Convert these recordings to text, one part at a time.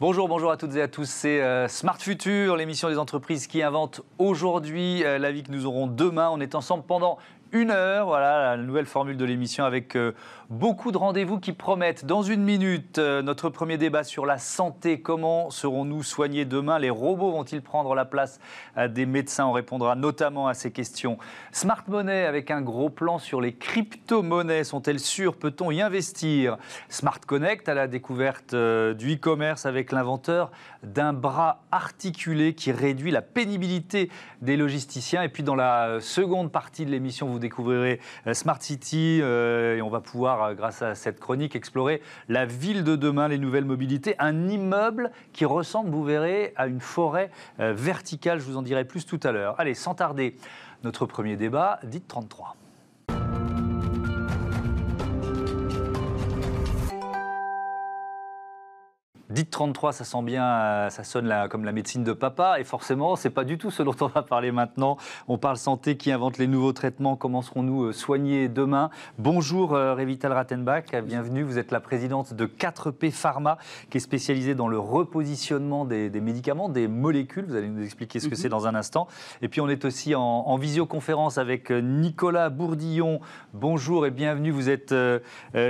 Bonjour, bonjour à toutes et à tous. C'est euh, Smart Future, l'émission des entreprises qui inventent aujourd'hui euh, la vie que nous aurons demain. On est ensemble pendant une heure. Voilà la nouvelle formule de l'émission avec euh, beaucoup de rendez-vous qui promettent. Dans une minute, euh, notre premier débat sur la santé. Comment serons-nous soignés demain? Les robots vont-ils prendre la place euh, des médecins? On répondra notamment à ces questions. Smart Money avec un gros plan sur les crypto-monnaies. Sont-elles sûres? Peut-on y investir? Smart Connect à la découverte du e-commerce avec l'inventeur d'un bras articulé qui réduit la pénibilité des logisticiens. Et puis dans la seconde partie de l'émission, vous découvrirez euh, Smart City euh, et on va pouvoir, euh, grâce à cette chronique, explorer la ville de demain, les nouvelles mobilités, un immeuble qui ressemble, vous verrez, à une forêt verticale. Je vous en dirai plus tout à l'heure. Allez, sans tarder, notre premier débat, dites 33. Dites 33, ça sent bien, euh, ça sonne comme la médecine de papa, et forcément, c'est pas du tout ce dont on va parler maintenant. On parle santé, qui invente les nouveaux traitements, comment serons-nous euh, soignés demain? Bonjour euh, Revital Rattenbach, bienvenue. Vous êtes la présidente de 4P Pharma, qui est spécialisée dans le repositionnement des, médicaments, des molécules. Vous allez nous expliquer ce que mhm. c'est dans un instant. Et puis on est aussi en, visioconférence avec Nicolas Bourdillon. Bonjour et bienvenue. Vous êtes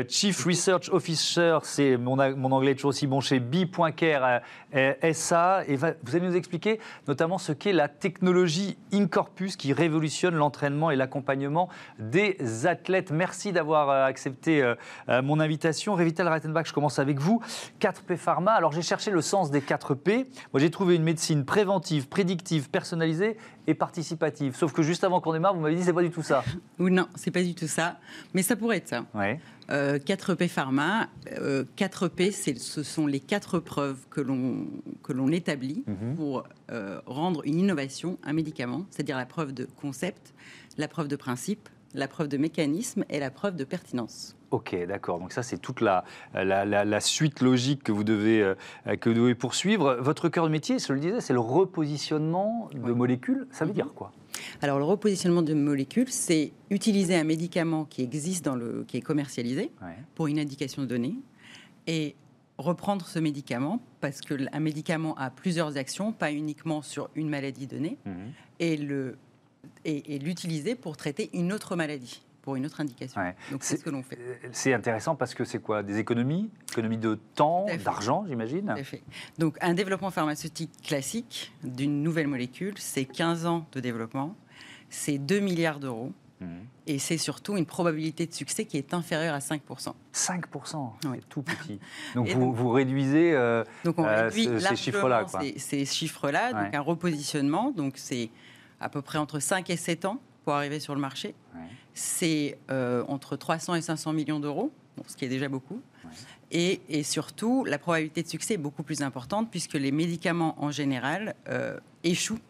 Chief Research Officer. C'est mon, mon anglais est toujours aussi bon chez bi.care euh, SA. Et vous allez nous expliquer notamment ce qu'est la technologie Incorpus qui révolutionne l'entraînement et l'accompagnement des athlètes. Merci d'avoir euh, accepté euh, mon invitation. Revital Reitenbach, je commence avec vous. 4P Pharma. Alors j'ai cherché le sens des 4P. Moi j'ai trouvé une médecine préventive, prédictive, personnalisée et participative. Sauf que juste avant qu'on démarre, vous m'avez dit c'est pas du tout ça. Ou non, c'est pas du tout ça. Mais ça pourrait être ça. Ouais. 4P euh, Pharma, 4P, euh, ce sont les quatre preuves que l'on établit mhm. pour euh, rendre une innovation un médicament, c'est-à-dire la preuve de concept, la preuve de principe, la preuve de mécanisme et la preuve de pertinence. Ok, d'accord. Donc ça, c'est toute la, la, suite logique que vous, devez, que vous devez poursuivre. Votre cœur de métier, je le disais, c'est le repositionnement de molécules. Ça veut mhm. dire quoi? Alors, le repositionnement de molécules, c'est utiliser un médicament qui existe dans le, qui est commercialisé pour une indication donnée et reprendre ce médicament parce qu'un médicament a plusieurs actions, pas uniquement sur une maladie donnée, mhm. et le et, l'utiliser pour traiter une autre maladie pour une autre indication. Donc c'est ce que l'on fait. Euh, c'est intéressant parce que c'est quoi? Des économies? Économies de temps, d'argent, j'imagine? Donc un développement pharmaceutique classique d'une nouvelle molécule, c'est 15 ans de développement, c'est 2 milliards d'euros. Mmh. Et c'est surtout une probabilité de succès qui est inférieure à 5%. 5% C'est tout petit. Donc, vous, vous, réduisez euh, donc on euh, ces chiffres-là. Ces, chiffres-là, donc un repositionnement, donc c'est à peu près entre 5 et 7 ans pour arriver sur le marché. C'est euh, entre 300 et 500 millions d'euros, ce qui est déjà beaucoup. Et, surtout, la probabilité de succès est beaucoup plus importante puisque les médicaments en général euh, échouent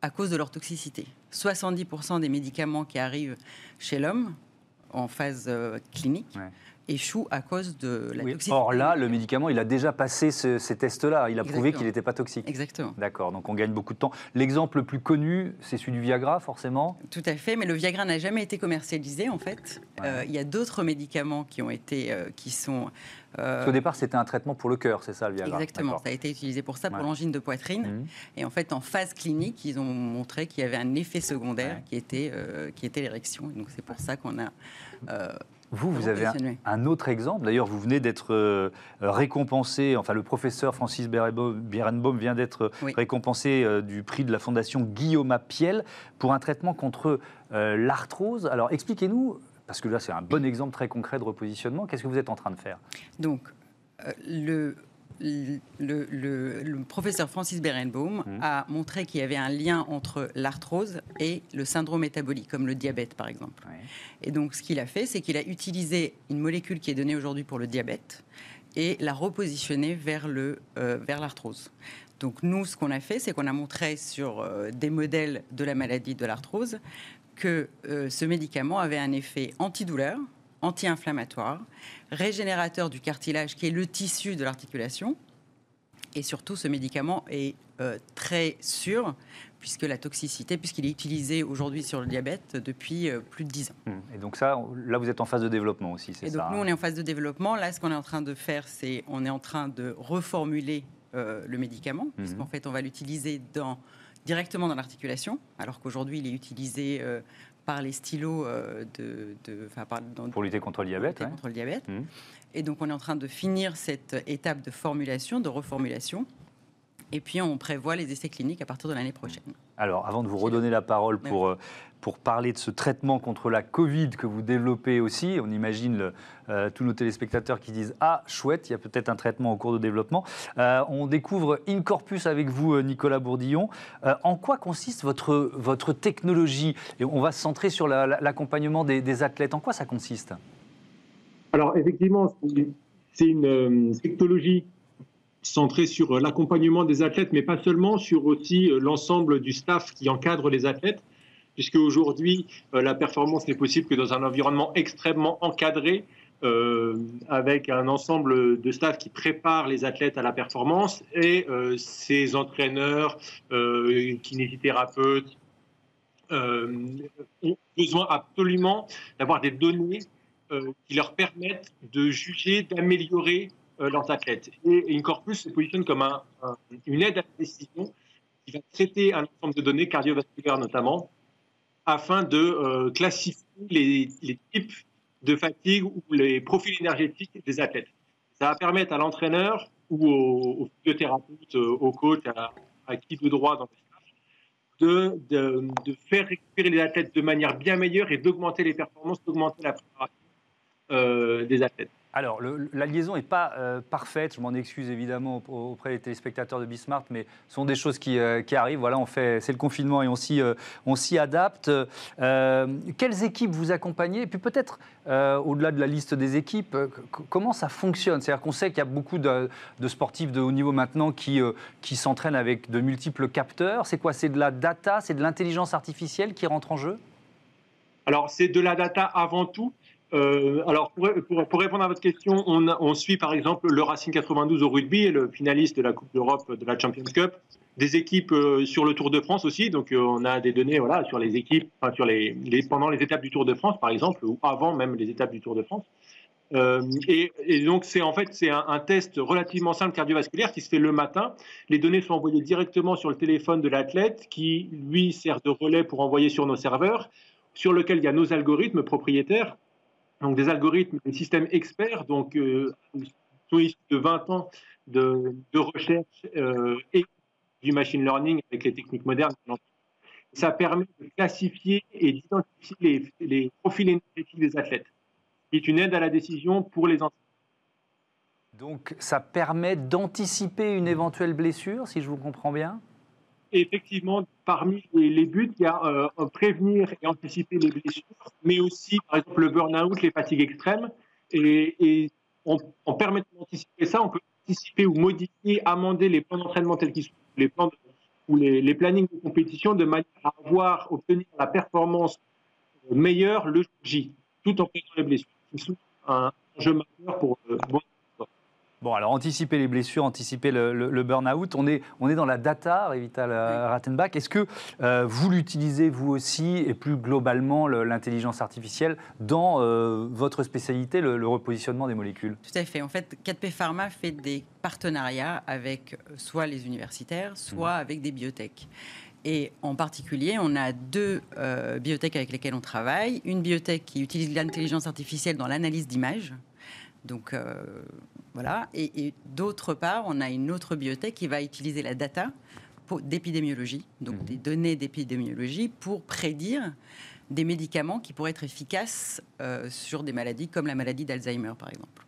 à cause de leur toxicité. 70% des médicaments qui arrivent chez l'homme en phase euh, clinique échoue à cause de la toxicité. Or là, le médicament, il a déjà passé ces tests-là. Il a prouvé qu'il n'était pas toxique. Exactement. D'accord, donc on gagne beaucoup de temps. L'exemple le plus connu, c'est celui du Viagra, forcément Tout à fait, mais le Viagra n'a jamais été commercialisé, en fait. Euh, il y a d'autres médicaments qui ont été, euh, qui sont... Euh... Au départ, c'était un traitement pour le cœur, c'est ça, le Viagra Exactement, ça a été utilisé pour ça, pour l'angine de poitrine. Mhm. Et en fait, en phase clinique, ils ont montré qu'il y avait un effet secondaire qui était, euh, qui était l'érection. Donc c'est pour ça qu'on a vous, vous avez un, autre exemple. D'ailleurs, vous venez d'être euh, récompensé, enfin le professeur Francis Berenbaum vient d'être récompensé euh, du prix de la fondation Guillaume Appiel pour un traitement contre euh, l'arthrose. Alors expliquez-nous, parce que là c'est un bon exemple très concret de repositionnement, qu'est-ce que vous êtes en train de faire? Donc, le, le, professeur Francis Berenbaum mmh. a montré qu'il y avait un lien entre l'arthrose et le syndrome métabolique, comme le diabète par exemple. Et donc ce qu'il a fait, c'est qu'il a utilisé une molécule qui est donnée aujourd'hui pour le diabète et l'a repositionnée vers le euh, vers l'arthrose. Donc nous, ce qu'on a fait, c'est qu'on a montré sur euh, des modèles de la maladie de l'arthrose que euh, ce médicament avait un effet antidouleur, anti-inflammatoire, régénérateur du cartilage qui est le tissu de l'articulation. Et surtout, ce médicament est euh, très sûr, puisque la toxicité, puisqu'il est utilisé aujourd'hui sur le diabète depuis euh, plus de 10 ans. Hum. Et donc ça, là, vous êtes en phase de développement aussi, c'est ça Et donc nous, on est en phase de développement. Là, ce qu'on est en train de faire, c'est on est en train de reformuler le médicament, puisqu'en mhm. fait, on va l'utiliser dans, directement dans l'articulation, alors qu'aujourd'hui, il est utilisé par les stylos de, pour lutter contre le diabète. Contre le diabète. Mhm. Et donc, on est en train de finir cette étape de formulation, de reformulation. Et puis, on prévoit les essais cliniques à partir de l'année prochaine. Alors, avant de vous redonner la parole pour, euh, pour parler de ce traitement contre la Covid que vous développez aussi, on imagine euh, tous nos téléspectateurs qui disent Ah, chouette, il y a peut-être un traitement en cours de développement. Euh, on découvre Incorpus avec vous, Nicolas Bourdillon. en quoi consiste votre, votre technologie? Et on va se centrer sur l'accompagnement des, des athlètes. En quoi ça consiste? Alors effectivement, c'est une technologie centrée sur euh, l'accompagnement des athlètes, mais pas seulement, sur aussi euh, l'ensemble du staff qui encadre les athlètes, puisque aujourd'hui, la performance n'est possible que dans un environnement extrêmement encadré, avec un ensemble de staff qui prépare les athlètes à la performance et ces entraîneurs, kinésithérapeutes, ont besoin absolument d'avoir des données euh, qui leur permettent de juger, d'améliorer euh, leurs athlètes. Et Incorpus se positionne comme un, une aide à la décision qui va traiter un ensemble de données cardiovasculaires notamment, afin de euh, classifier les, types de fatigue ou les profils énergétiques des athlètes. Ça va permettre à l'entraîneur ou au, physiothérapeute, au coach, à, qui de droit dans de, de, de, faire récupérer les athlètes de manière bien meilleure et d'augmenter les performances, d'augmenter la préparation. Euh, des athlètes. Alors, la liaison n'est pas euh, parfaite. Je m'en excuse évidemment auprès des téléspectateurs de Bismart, mais ce sont des choses qui, euh, arrivent. Voilà, on fait, c'est le confinement et on s'y, on s'y adapte. quelles équipes vous accompagnez? Et puis peut-être, au-delà de la liste des équipes, comment ça fonctionne? C'est-à-dire qu'on sait qu'il y a beaucoup de, sportifs de haut niveau maintenant qui, qui s'entraînent avec de multiples capteurs. C'est quoi? C'est de la data? C'est de l'intelligence artificielle qui rentre en jeu? Alors, c'est de la data avant tout. Euh, alors, pour, répondre à votre question, on, suit par exemple le Racing 92 au rugby, le finaliste de la Coupe d'Europe de la Champions Cup, des équipes euh, sur le Tour de France aussi. Donc, euh, on a des données voilà, sur les équipes, pendant les étapes du Tour de France, par exemple, ou avant même les étapes du Tour de France. Et, et, donc, c'est en fait c'est un, un, test relativement simple cardiovasculaire qui se fait le matin. Les données sont envoyées directement sur le téléphone de l'athlète, qui lui sert de relais pour envoyer sur nos serveurs, sur lequel il y a nos algorithmes propriétaires donc des algorithmes, des systèmes experts, donc euh, sont issus de 20 ans de, recherche euh, et du machine learning avec les techniques modernes. Ça permet de classifier et d'identifier les, profils énergétiques des athlètes, qui est une aide à la décision pour les entraîneurs. Donc ça permet d'anticiper une éventuelle blessure, si je vous comprends bien? Effectivement, parmi les, buts, il y a euh, prévenir et anticiper les blessures, mais aussi, par exemple, le burn-out, les fatigues extrêmes. Et, en, permettant d'anticiper ça, on peut anticiper ou modifier, amender les plans d'entraînement tels qu'ils sont, les plans ou les, plannings de compétition, de manière à avoir, obtenir la performance meilleure le J, tout en prévenant les blessures. C'est un jeu majeur pour euh, alors anticiper les blessures, anticiper le, burn-out, on est, on est dans la data, Revital Rattenbach. Est-ce que euh, vous l'utilisez vous aussi, et plus globalement l'intelligence artificielle, dans euh, votre spécialité, le, repositionnement des molécules? Tout à fait. En fait, 4P Pharma fait des partenariats avec euh, soit les universitaires, soit mmh. avec des biotech. Et en particulier, on a deux biotech avec lesquelles on travaille. Une biotech qui utilise l'intelligence artificielle dans l'analyse d'images. Donc voilà. Et, d'autre part, on a une autre biotech qui va utiliser la data d'épidémiologie, donc mhm. des données d'épidémiologie, pour prédire des médicaments qui pourraient être efficaces euh, sur des maladies comme la maladie d'Alzheimer, par exemple.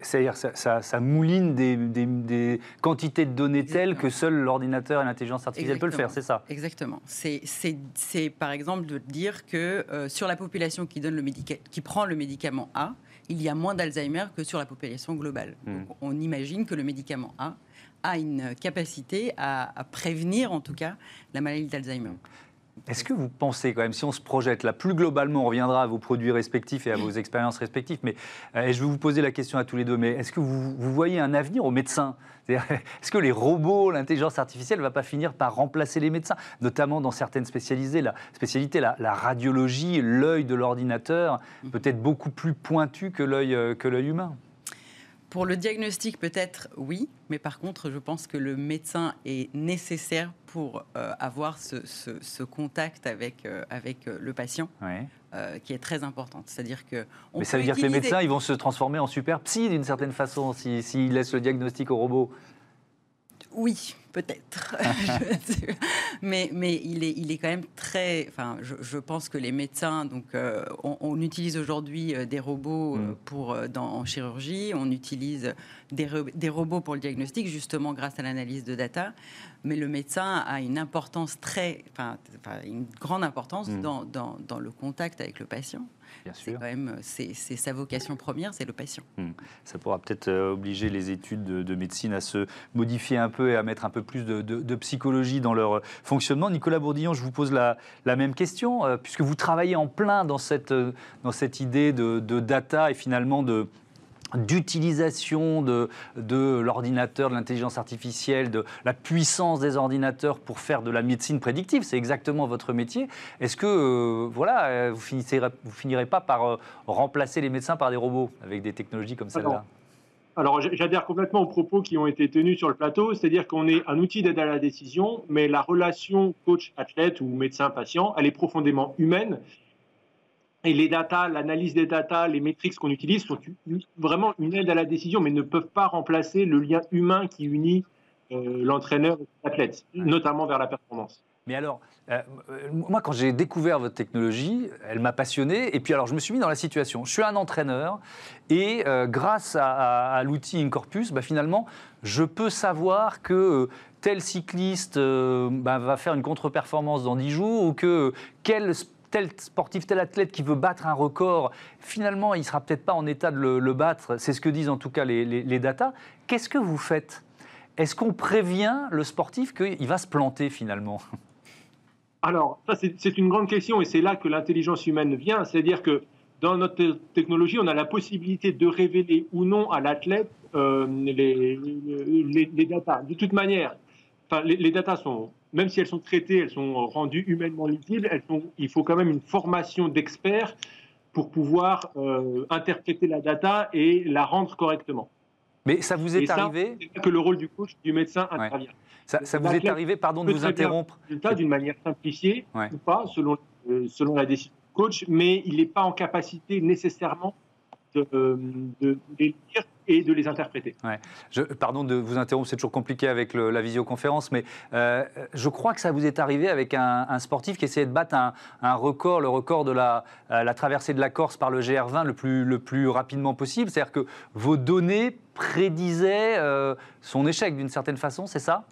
C'est-à-dire ça, ça, mouline des, quantités de données telles que seul l'ordinateur et l'intelligence artificielle peuvent le faire, c'est ça? Exactement. C'est par exemple de dire que euh, sur la population qui, donne le qui prend le médicament A, il y a moins d'Alzheimer que sur la population globale. Hmm. on imagine que le médicament A a une capacité à, à prévenir en tout cas la maladie d'Alzheimer. Est-ce que vous pensez quand même, si on se projette là, plus globalement, on reviendra à vos produits respectifs et à vos expériences respectives, mais euh, je vais vous poser la question à tous les deux, mais est-ce que vous, voyez un avenir aux médecins? Est-ce que les robots, l'intelligence artificielle ne va pas finir par remplacer les médecins, notamment dans certaines spécialités, la, spécialité, la, radiologie, l'œil de l'ordinateur, peut être beaucoup plus pointu que l'œil euh, humain? Pour le diagnostic, peut-être oui, mais par contre, je pense que le médecin est nécessaire pour euh, avoir ce, contact avec, euh, avec le patient, qui est très important. C'est-à-dire que. mais ça veut dire que les médecins, ils vont se transformer en super psy d'une certaine façon, s'ils si, laissent le diagnostic au robot. Oui, peut-être. mais, mais il, est, il est quand même très. Enfin, je, pense que les médecins, donc, euh, on, utilise aujourd'hui euh, des robots euh, mm. pour, dans, en chirurgie, on utilise des, des, robots pour le diagnostic, justement grâce à l'analyse de data. Mais le médecin a une importance très. Enfin, une grande importance mm. dans, dans, dans le contact avec le patient. C'est quand même c'est sa vocation première, c'est le patient. Hmm. Ça pourra peut-être euh, obliger les études de, médecine à se modifier un peu et à mettre un peu plus de, psychologie dans leur fonctionnement. Nicolas Bourdillon, je vous pose la, même question, euh, puisque vous travaillez en plein dans cette, euh, dans cette idée de, data et finalement de, d'utilisation de, l'ordinateur, de l'intelligence artificielle, de la puissance des ordinateurs pour faire de la médecine prédictive. C'est exactement votre métier. Est-ce que euh, voilà, vous, ne vous finirez pas par euh, remplacer les médecins par des robots avec des technologies comme celle-là? Alors, j'adhère complètement aux propos qui ont été tenus sur le plateau, c'est-à-dire qu'on est un outil d'aide à la décision, mais la relation coach-athlète ou médecin-patient, elle est profondément humaine et les data, l'analyse des data, les métriques qu'on utilise sont vraiment une aide à la décision, mais ne peuvent pas remplacer le lien humain qui unit euh, l'entraîneur et l'athlète, notamment vers la performance. Mais alors, euh, moi, quand j'ai découvert votre technologie, elle m'a passionné. Et puis, alors, je me suis mis dans la situation. Je suis un entraîneur et euh, grâce à, l'outil Incorpus, bah, finalement, je peux savoir que tel cycliste bah, va faire une contre-performance dans 10 jours ou que quel tel sportif, tel athlète qui veut battre un record, finalement, il ne sera peut-être pas en état de le, battre. C'est ce que disent en tout cas les, datas. Qu'est-ce que vous faites? Est-ce qu'on prévient le sportif qu'il va se planter finalement? Alors, ça, c'est une grande question et c'est là que l'intelligence humaine vient. C'est-à-dire que dans notre technologie, on a la possibilité de révéler ou non à l'athlète euh, les, les, les, datas. De toute manière, les, les datas sont même si elles sont traitées, elles sont rendues humainement lisibles, elles sont, il faut quand même une formation d'experts pour pouvoir euh, interpréter la data et la rendre correctement. Mais ça vous est arrivé C'est que le rôle du coach, du médecin intervient. Ça, vous est arrivé, pardon de vous interrompre D'une manière simplifiée ou pas, selon, euh, selon la décision du coach, mais il n'est pas en capacité nécessairement de, les lire et de les interpréter. Pardon de vous interrompre, c'est toujours compliqué avec la visioconférence, mais euh, je crois que ça vous est arrivé avec un, sportif qui essayait de battre un, record, le record de la, euh, la, traversée de la Corse par le GR20 le plus, le plus rapidement possible. C'est-à-dire que vos données prédisaient euh, son échec d'une certaine façon, c'est ça?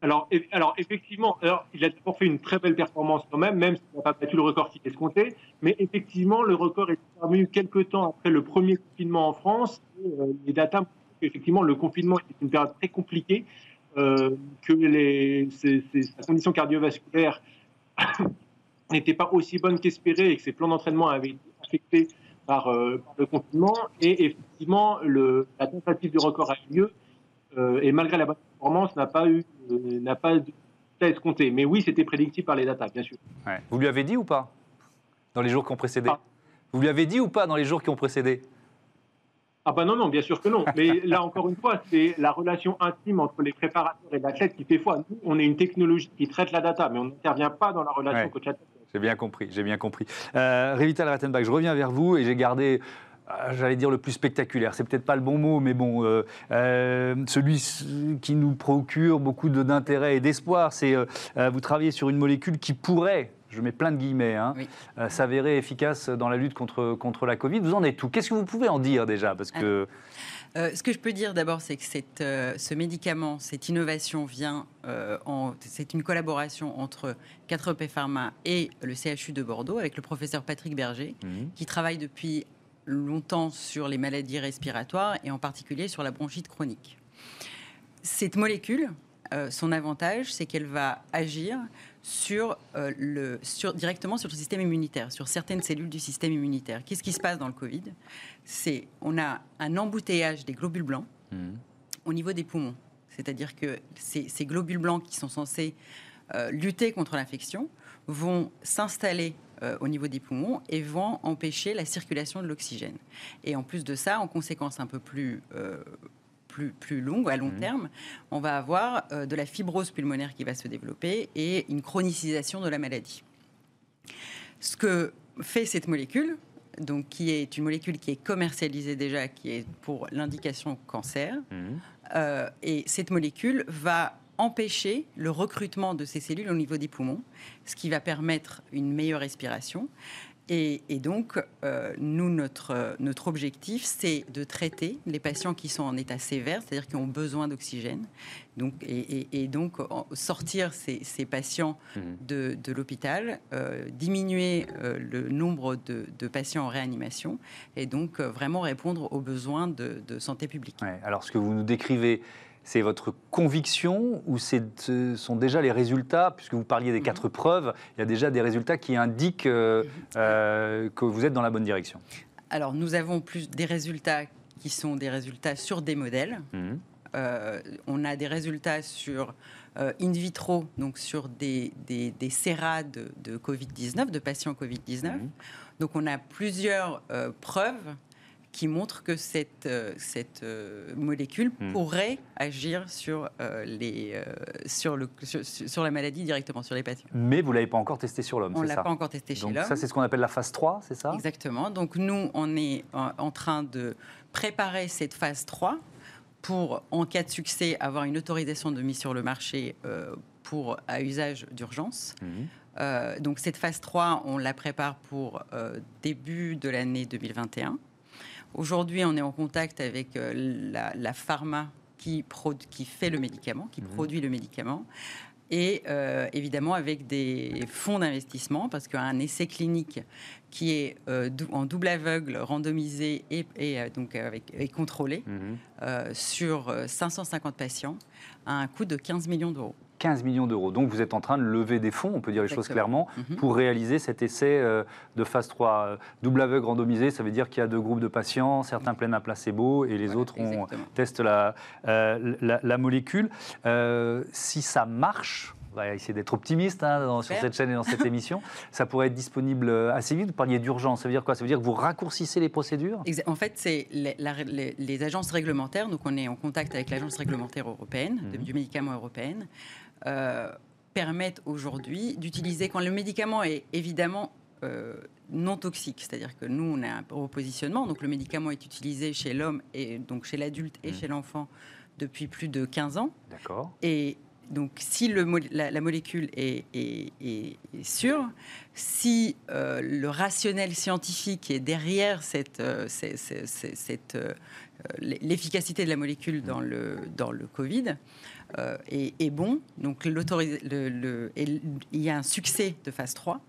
Alors, alors, effectivement, il a d'abord fait une très belle performance quand même, même s'il n'a pas battu le record qui est escompté. Mais effectivement, le record est revenu quelques temps après le premier confinement en France. Euh, les datas effectivement, le confinement était une période très compliquée, euh, que les, ses, sa condition cardiovasculaire n'était pas aussi bonne qu'espéré et que ses plans d'entraînement avaient été affectés par, euh, le confinement. Et effectivement, la tentative du record a eu lieu. Euh, et malgré la bonne performance, n'a pas eu, euh, n'a pas escompté. Mais oui, c'était prédictif par les datas, bien sûr. Vous lui avez dit ou pas dans les jours qui ont précédé ah. Vous lui avez dit ou pas dans les jours qui ont précédé? Ah ben non, non, bien sûr que non. Mais là, encore une fois, c'est la relation intime entre les préparateurs et l'athlète qui fait foi. Nous, on est une technologie qui traite la data, mais on n'intervient pas dans la relation coach-athlète. J'ai bien compris, j'ai bien compris. Euh, Revital Rattenbach, je reviens vers vous et j'ai gardé j'allais dire le plus spectaculaire, c'est peut-être pas le bon mot, mais bon, euh, euh, celui qui nous procure beaucoup d'intérêt et d'espoir, c'est euh, vous travaillez sur une molécule qui pourrait, je mets plein de guillemets, hein, s'avérer efficace dans la lutte contre, contre la Covid. Vous en êtes tout. Qu'est-ce que vous pouvez en dire déjà? Parce que ce que je peux dire d'abord, c'est que cette, ce médicament, cette innovation vient, en, c'est une collaboration entre 4EP Pharma et le CHU de Bordeaux avec le professeur Patrick Berger, mmh. qui travaille depuis longtemps sur les maladies respiratoires et en particulier sur la bronchite chronique. Cette molécule, euh, son avantage, c'est qu'elle va agir sur, euh, le, sur, directement sur le système immunitaire, sur certaines cellules du système immunitaire. Qu'est-ce qui se passe dans le Covid? C'est on a un embouteillage des globules blancs mmh. au niveau des poumons. C'est-à-dire que ces, ces, globules blancs qui sont censés euh, lutter contre l'infection vont s'installer au niveau des poumons et vont empêcher la circulation de l'oxygène. Et en plus de ça, en conséquence un peu plus plus, plus longue, à long mmh. terme, on va avoir de la fibrose pulmonaire qui va se développer et une chronicisation de la maladie. Ce que fait cette molécule, donc qui est une molécule qui est commercialisée déjà, qui est pour l'indication cancer, mmh. euh, et cette molécule va empêcher le recrutement de ces cellules au niveau des poumons, ce qui va permettre une meilleure respiration. Et, donc, euh, nous, notre, notre objectif, c'est de traiter les patients qui sont en état sévère, c'est-à-dire qui ont besoin d'oxygène. Donc, et, donc, sortir ces, patients mmh. de, de l'hôpital, euh, diminuer euh, le nombre de, patients en réanimation et donc vraiment répondre aux besoins de, santé publique. alors, ce que vous nous décrivez, c'est votre conviction ou ce sont déjà les résultats, puisque vous parliez des quatre mhm. preuves, il y a déjà des résultats qui indiquent euh, mhm. euh, que vous êtes dans la bonne direction Alors nous avons plus des résultats qui sont des résultats sur des modèles. Mhm. Euh, on a des résultats sur in vitro, donc sur des, des, des de, de Covid-19, de patients Covid-19. Donc on a plusieurs preuves qui montre que cette, euh, cette euh, molécule hmm. pourrait agir sur, euh, les, sur, le, sur, la maladie directement, sur les patients. Mais vous ne l'avez pas encore testé sur l'homme, On ne l'a pas encore testé chez l'homme. Ça, c'est ce qu'on appelle la phase 3, c'est ça Exactement. Donc nous, on est en, train de préparer cette phase 3 pour, en cas de succès, avoir une autorisation de mise sur le marché pour, à usage d'urgence. Hmm. donc cette phase 3, on la prépare pour début de l'année 2021. Aujourd'hui, on est en contact avec euh, la, pharma qui, qui, fait le médicament, qui mhm. produit le médicament, et euh, évidemment avec des fonds d'investissement, parce qu'un essai clinique qui est euh, en double aveugle, randomisé et, donc avec, et contrôlé mhm. sur 550 patients, a un coût de 15 millions d'euros. 15 millions d'euros. Donc vous êtes en train de lever des fonds, on peut dire les choses clairement, mhm. pour réaliser cet essai euh, de phase 3. Euh, double aveugle randomisé, ça veut dire qu'il y a deux groupes de patients, certains prennent un placebo et les autres on testent la, euh, la, molécule. si ça marche, on va essayer d'être optimiste hein, sur cette chaîne et dans cette émission. Ça pourrait être disponible assez vite. Vous parliez d'urgence. Ça veut dire quoi? Ça veut dire que vous raccourcissez les procédures? En fait, c'est les, agences réglementaires. Donc, on est en contact avec l'agence réglementaire européenne, mhm. du médicament européenne. Euh, permettent aujourd'hui d'utiliser, quand le médicament est évidemment euh, non toxique, c'est-à-dire que nous, on a un repositionnement, donc le médicament est utilisé chez l'homme, et donc chez l'adulte et mmh. chez l'enfant depuis plus de 15 ans. D'accord. Et donc, si le, la, molécule est, sûre, si euh, le rationnel scientifique est derrière cette, cette, l'efficacité de la molécule dans le, dans le Covid, euh, est, bon. Donc le, le, il y a un succès de phase 3.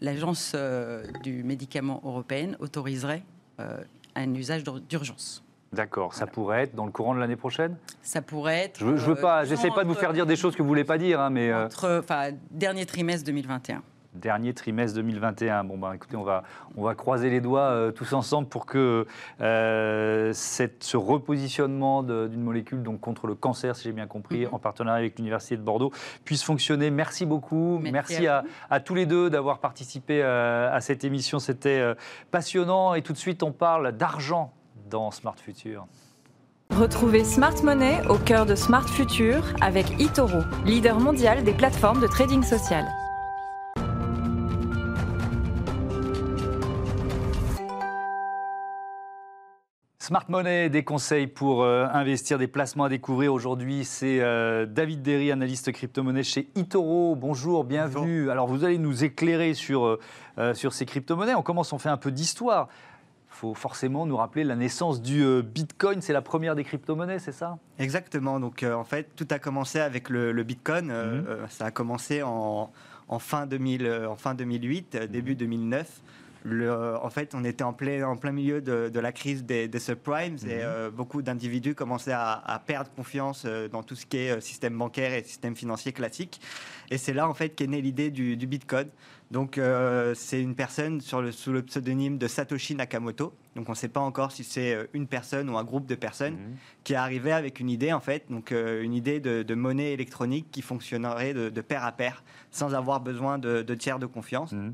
L'agence euh, du médicament européenne autoriserait euh, un usage d'urgence. D'accord, ça pourrait être dans le courant de l'année prochaine? Ça pourrait être. Je, ne veux pas, j'essaie pas de vous faire dire des choses que vous voulez pas dire, hein, mais. Entre, enfin, dernier trimestre 2021 dernier trimestre 2021. Bon, ben, écoutez, on va, on va croiser les doigts euh, tous ensemble pour que euh, cette, ce repositionnement d'une molécule donc, contre le cancer, si j'ai bien compris, mhm. en partenariat avec l'Université de Bordeaux, puisse fonctionner. Merci beaucoup. Merci, à, à, tous les deux d'avoir participé euh, à cette émission. C'était passionnant. Et tout de suite, on parle d'argent dans Smart Future. Retrouvez Smart Money au cœur de Smart Future avec eToro, leader mondial des plateformes de trading social. Smart Money, des conseils pour euh, investir, des placements à découvrir. Aujourd'hui, c'est euh, David Derry, analyste crypto-monnaie chez eToro. Bonjour, bienvenue. Alors, vous allez nous éclairer sur, euh, sur ces crypto-monnaies. On commence, on fait un peu d'histoire. Il faut forcément nous rappeler la naissance du Bitcoin. C'est la première des crypto-monnaies, c'est ça? Exactement. Donc, en fait, tout a commencé avec le, Bitcoin. Mhm. ça a commencé en, en, fin, 2000, en fin 2008, début 2009 en fait, on était en plein, en plein milieu de, la crise des, subprimes et mhm. euh, beaucoup d'individus commençaient à, perdre confiance euh, dans tout ce qui est euh, système bancaire et système financier classique. Et c'est là, en fait, qu'est née l'idée du, du, Bitcoin. Donc, c'est une personne sur le, sous le pseudonyme de Satoshi Nakamoto. Donc, on ne sait pas encore si c'est une personne ou un groupe de personnes mhm. qui est arrivé avec une idée, en fait, donc une idée de, monnaie électronique qui fonctionnerait de, pair à pair, sans avoir besoin de, tiers de confiance. Mhm.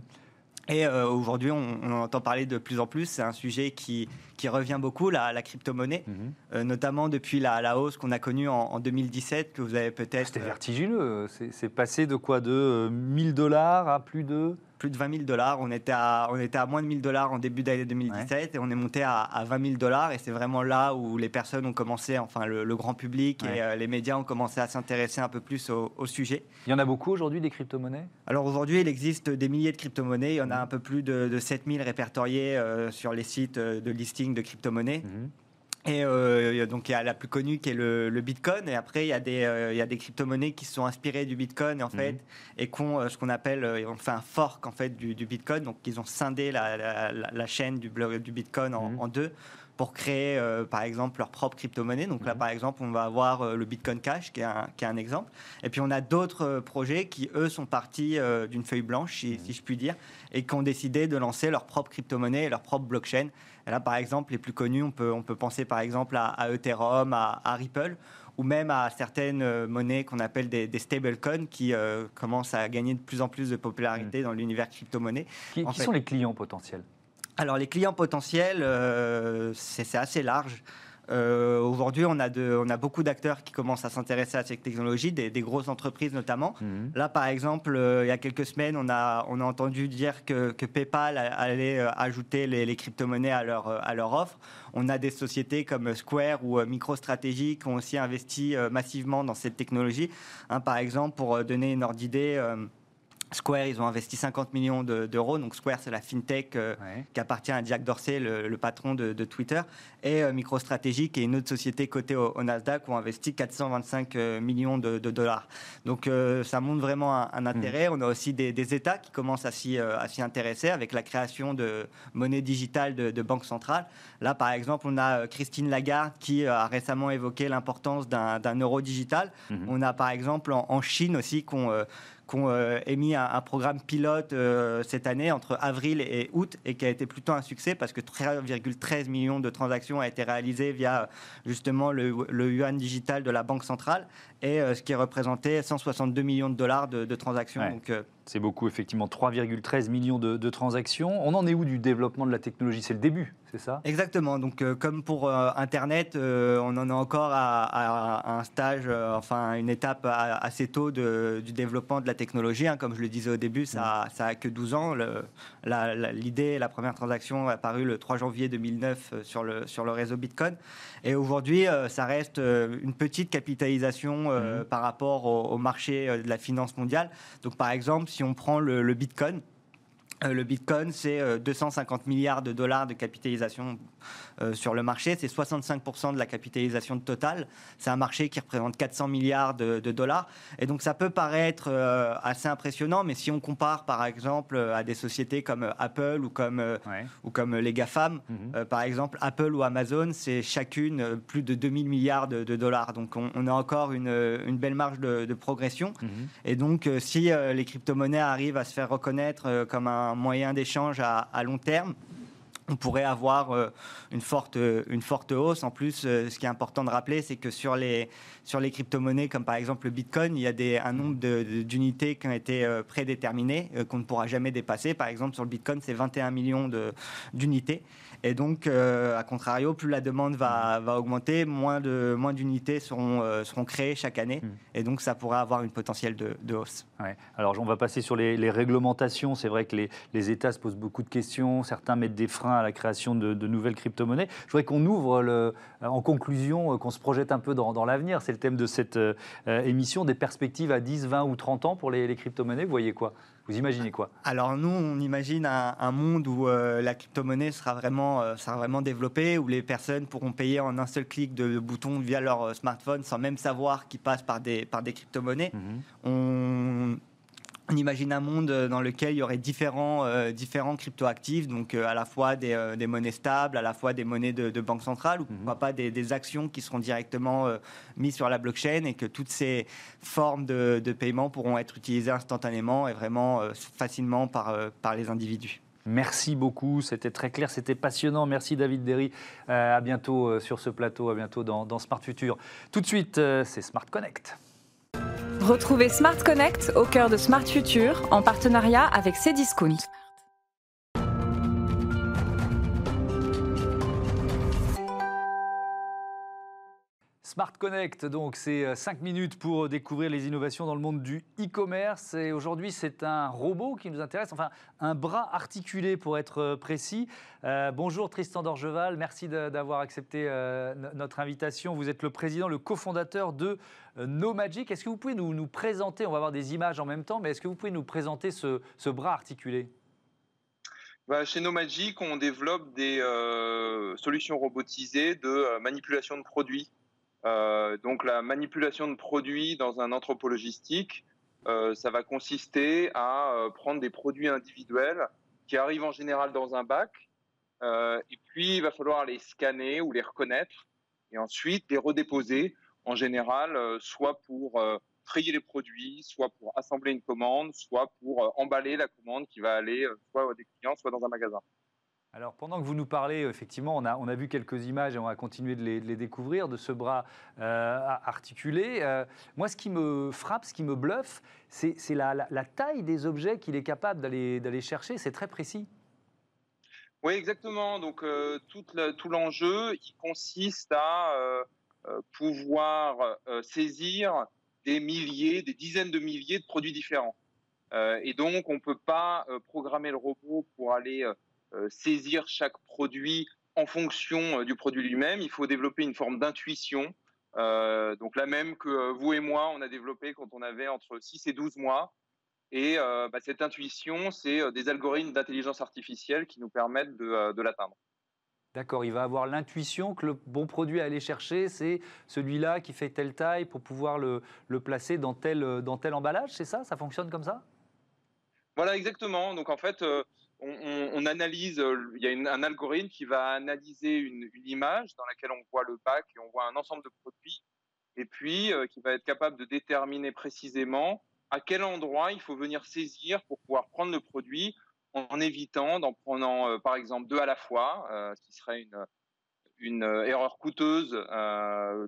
Et euh, aujourd'hui, on, on, en entend parler de plus en plus. C'est un sujet qui, qui revient beaucoup, la, la crypto-monnaie, Mhm. euh, notamment depuis la, la hausse qu'on a connue en, en 2017, que vous avez peut-être C'était euh, vertigineux. C'est c'est passé de quoi De euh, 1000 dollars à plus de? plus de 20 000 dollars. On était à, on était à moins de 1000 dollars en début d'année 2017 et on est monté à, à 20 000 dollars. Et c'est vraiment là où les personnes ont commencé, enfin le, le grand public Ouais. et euh, les médias ont commencé à s'intéresser un peu plus au, au sujet. Il y en a beaucoup aujourd'hui des crypto-monnaies? Alors aujourd'hui, il existe des milliers de crypto-monnaies. Il y en a un peu plus de, de 7000 répertoriés euh, sur les sites euh, de listing de crypto-monnaies. Mhm. Et euh, donc il y a la plus connue qui est le, le Bitcoin. Et après, il y a des, euh, il y a des crypto-monnaies qui sont inspirées du Bitcoin en fait, et qui ont euh, ce qu'on appelle, ont fait un fork en fait du, du Bitcoin. Donc ils ont scindé la, la- chaîne du, du Bitcoin en, Mhm. en deux pour créer euh, par exemple leur propre crypto-monnaie. Donc là par exemple, on va avoir euh, le Bitcoin Cash qui est un, qui est un exemple. Et puis on a d'autres euh, projets qui eux sont partis d'une feuille blanche, si, si je puis dire, et qui ont décidé de lancer leur propre crypto-monnaie et leur propre blockchain. Et là, par exemple, les plus connus, on peut, on peut penser par exemple à, à Ethereum, à, à Ripple, ou même à certaines euh, monnaies qu'on appelle des, des stablecoins qui euh, commencent à gagner de plus en plus de popularité dans l'univers crypto-monnaie. Qui, En qui fait- sont les clients potentiels? Alors, les clients potentiels, euh, c'est assez large. Euh, Aujourd'hui, on, a de- on a beaucoup d'acteurs qui commencent à s'intéresser à cette technologie, des, des grosses entreprises notamment. Mhm. Là, par exemple, euh, il y a quelques semaines, on a, on a entendu dire que, que PayPal allait euh, ajouter les, les crypto-monnaies à leur, à leur offre. On a des sociétés comme Square ou MicroStrategy qui ont aussi investi massivement dans cette technologie. Hein, par exemple, pour donner une ordre d'idée, Square, ils ont investi 50 millions de- d'euros. Donc Square, c'est la fintech euh, Ouais. qui appartient à Jack Dorsey, le, le patron de, de Twitter, et euh, MicroStrategy, qui est une autre société cotée au, au Nasdaq, ont investi 425 euh, millions de, de dollars. Donc euh, ça montre vraiment un, un intérêt. On a aussi des, des États qui commencent à s'y euh, à s'y intéresser avec la création de monnaie digitale de, de banques centrales. Là, par exemple, on a Christine Lagarde qui a récemment évoqué l'importance d'un euro digital. Mhm. On a par exemple en, en Chine aussi qu'on qu'on euh, émis un, un programme pilote euh, cette année entre avril et août et qui a été plutôt un succès parce que 13,13 millions de transactions ont été réalisées via justement le, le yuan digital de la banque centrale et euh, ce qui représentait 162 millions de dollars de, de transactions. Ouais. Donc, C'est beaucoup, effectivement. 3,13 millions de, de transactions. On en est où du développement de la technologie? C'est le début, c'est ça? Exactement. Donc, euh, comme pour euh, Internet, euh, on en est encore à, à- à un stage, enfin une étape à- assez tôt de- du développement de la technologie. hein. Comme je le disais au début, ça, ça a que 12 ans. Le- la- la- L'idée, la première transaction apparue le 3 janvier 2009 euh, sur le, sur le réseau Bitcoin. Et aujourd'hui, ça reste une petite capitalisation Mhm. par rapport au, au marché de la finance mondiale. Donc, par exemple, si on prend le, Bitcoin, le Bitcoin, c'est euh, 250 milliards de dollars de capitalisation euh, sur le marché. C'est 65% de la capitalisation totale. C'est un marché qui représente 400 milliards de, de dollars. Et donc, ça peut paraître euh, assez impressionnant, mais si on compare, par exemple, à des sociétés comme euh, Apple ou comme, euh, Ouais. ou comme les GAFAM, Mhm. euh, par exemple, Apple ou Amazon, c'est chacune euh, plus de 2000 milliards de, de dollars. Donc, on, on a encore une, une belle marge de, de progression. Mhm. Et donc, euh, si euh, les crypto-monnaies arrivent à se faire reconnaître euh, comme un moyen d'échange à, long terme, on pourrait avoir euh, une, forte, une forte hausse. En plus, euh, ce qui est important de rappeler, c'est que sur les, sur les crypto-monnaies, comme par exemple le Bitcoin, il y a des, un nombre d'unités qui ont été euh, prédéterminées, qu'on ne pourra jamais dépasser. Par exemple, sur le Bitcoin, c'est 21 millions d'unités. Et donc, euh, à contrario, plus la demande va, va augmenter, moins de moins d'unités seront, euh, seront créées chaque année. Mm. Et donc, ça pourrait avoir une potentiel de, de hausse. Ouais. Alors, on va passer sur les, les réglementations. C'est vrai que les, les États se posent beaucoup de questions. Certains mettent des freins à la création de, de nouvelles crypto-monnaies. Je voudrais qu'on ouvre, le, en conclusion, euh, qu'on se projette un peu dans, dans l'avenir. C'est le thème de cette euh, euh, émission. Des perspectives à 10, 20 ou 30 ans pour les, les crypto-monnaies. Vous voyez quoi? Vous imaginez quoi? Alors nous, on imagine un, un monde où euh, la crypto-monnaie sera vraiment, euh, sera vraiment développée, où les personnes pourront payer en un seul clic de, bouton via leur euh, smartphone sans même savoir qu'ils passent par des, par des crypto-monnaies. Mhm. On, on imagine un monde euh, dans lequel il y aurait différents, euh, différents crypto-actifs, donc euh, à la fois des, euh, des monnaies stables, à la fois des monnaies de, de banque centrale, ou pourquoi pas des, des actions qui seront directement mises sur la blockchain et que toutes ces formes de, de paiement pourront être utilisées instantanément et vraiment facilement par, par les individus. Merci beaucoup, c'était très clair, c'était passionnant. Merci David Derry. À bientôt sur ce plateau, à bientôt dans, dans Smart Future. Tout de suite, c'est Smart Connect. Retrouvez Smart Connect au cœur de Smart Future en partenariat avec Cdiscount. Smart Connect, donc c'est 5 euh, minutes pour découvrir les innovations dans le monde du e-commerce. Et aujourd'hui, c'est un robot qui nous intéresse, enfin un bras articulé pour être euh, précis. Euh, bonjour Tristan Dorgeval, merci d'avoir accepté notre invitation. Vous êtes le président, le cofondateur de No Magic. Est-ce que vous pouvez nous, présenter, on va avoir des images en même temps, mais est-ce que vous pouvez nous présenter ce, bras articulé? Bah, chez No Magic, on développe des solutions robotisées de manipulation de produits euh, donc la manipulation de produits dans un entrepôt logistique, euh, ça va consister à euh, prendre des produits individuels qui arrivent en général dans un bac, et puis il va falloir les scanner ou les reconnaître, et ensuite les redéposer en général, soit pour trier les produits, soit pour assembler une commande, soit pour emballer la commande qui va aller soit à des clients, soit dans un magasin. Alors pendant que vous nous parlez, effectivement, on a, on a vu quelques images et on va continuer de les, découvrir, de ce bras euh, articulé. Euh, moi, ce qui me frappe, ce qui me bluffe, c'est la, la, taille des objets qu'il est capable d'aller chercher. C'est très précis. Oui, exactement. Donc euh, tout, l'enjeu, il consiste à pouvoir saisir des milliers, des dizaines de milliers de produits différents. et donc, on ne peut pas programmer le robot pour aller saisir chaque produit en fonction euh, du produit lui-même. Il faut développer une forme d'intuition, euh, donc la même que vous et moi, on a développé quand on avait entre 6 et 12 mois. Et bah, cette intuition, c'est des algorithmes d'intelligence artificielle qui nous permettent de, l'atteindre. D'accord, il va avoir l'intuition que le bon produit à aller chercher, c'est celui-là qui fait telle taille pour pouvoir le, placer dans tel, dans tel emballage, c'est ça? Ça fonctionne comme ça? Voilà, exactement. Donc en fait, on, analyse, euh, il y a un algorithme qui va analyser une, image dans laquelle on voit le bac et on voit un ensemble de produits, et puis euh, qui va être capable de déterminer précisément à quel endroit il faut venir saisir pour pouvoir prendre le produit en évitant d'en prenant euh, par exemple deux à la fois, ce qui serait une, erreur coûteuse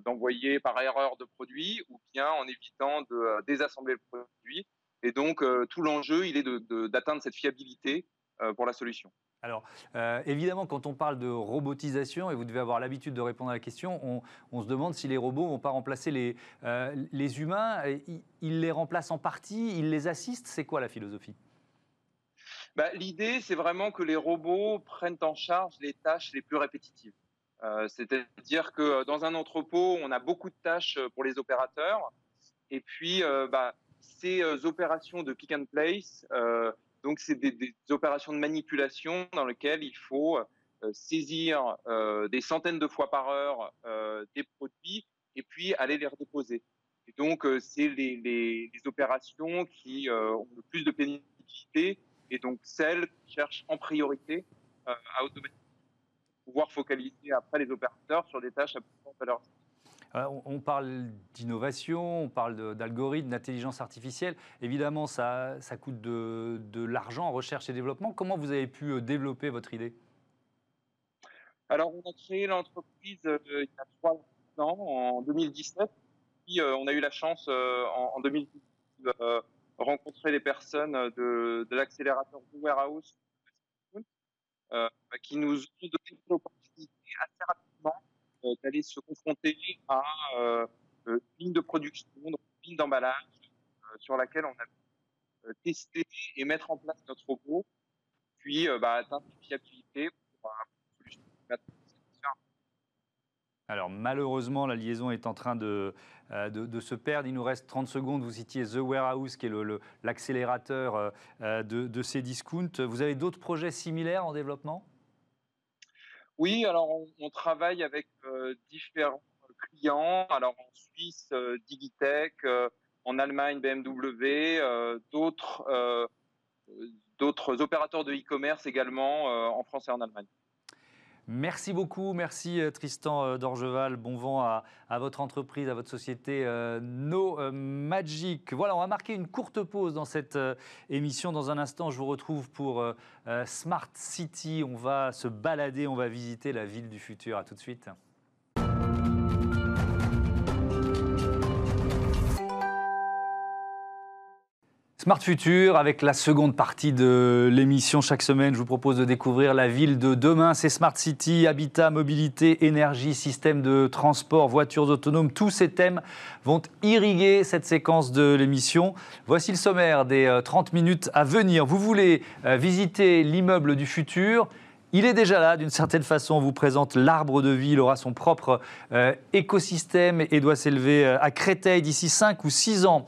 d'envoyer par erreur de produit, ou bien en évitant de désassembler le produit. Et donc tout l'enjeu, il est d'atteindre cette fiabilité pour la solution. Alors, euh, évidemment, quand on parle de robotisation, et vous devez avoir l'habitude de répondre à la question, on, se demande si les robots ne vont pas remplacer les, euh, les humains. Ils, les remplacent en partie, ils les assistent. C'est quoi la philosophie? Bah, L'idée, c'est vraiment que les robots prennent en charge les tâches les plus répétitives. C'est-à-dire que dans un entrepôt, on a beaucoup de tâches pour les opérateurs. Et puis, bah, ces opérations de pick and place, donc, c'est des, opérations de manipulation dans lesquelles il faut euh, saisir euh, des centaines de fois par heure euh, des produits et puis aller les redéposer. Et donc, c'est les, opérations qui ont le plus de pénibilité et donc celles qui cherchent en priorité à automatiser, pouvoir focaliser après les opérateurs sur des tâches à plus forte valeur on parle d'innovation, on parle d'algorithmes, d'intelligence artificielle. Évidemment, ça, coûte de, l'argent en recherche et développement. Comment vous avez pu euh, développer votre idée? Alors, on a créé l'entreprise euh, il y a trois ans, en 2017. Puis, on a eu la chance en, 2018 de rencontrer les personnes de, l'accélérateur Warehouse qui nous ont donné l'opportunité assez rapidement euh, d'aller se confronter à euh, une ligne de production, une ligne d'emballage euh, sur laquelle on a testé et mettre en place notre robot, puis bah, atteindre une fiabilité pour une solution alors malheureusement, la liaison est en train de, de, se perdre. Il nous reste 30 secondes. Vous citiez The Warehouse, qui est l'accélérateur de, de ces discounts. Vous avez d'autres projets similaires en développement? Oui, alors on, travaille avec euh, différents clients. Alors en Suisse, euh, Digitech, euh, en Allemagne, BMW, d'autres d'autres opérateurs de e-commerce également en France et en Allemagne. Merci beaucoup, merci euh, Tristan euh, Dorgeval. Bon vent à, votre entreprise, à votre société euh, No Magic. Voilà, on va marquer une courte pause dans cette émission. Dans un instant, je vous retrouve pour Smart City. On va se balader, on va visiter la ville du futur. À tout de suite. Smart Future, avec la seconde partie de l'émission chaque semaine, je vous propose de découvrir la ville de demain. C'est Smart City, habitat, mobilité, énergie, système de transport, voitures autonomes. Tous ces thèmes vont irriguer cette séquence de l'émission. Voici le sommaire des 30 euh, minutes à venir. Vous voulez euh, visiter l'immeuble du futur? Il est déjà là, d'une certaine façon, on vous présente l'arbre de vie, il aura son propre euh, écosystème et doit s'élever à Créteil d'ici 5 ou 6 ans.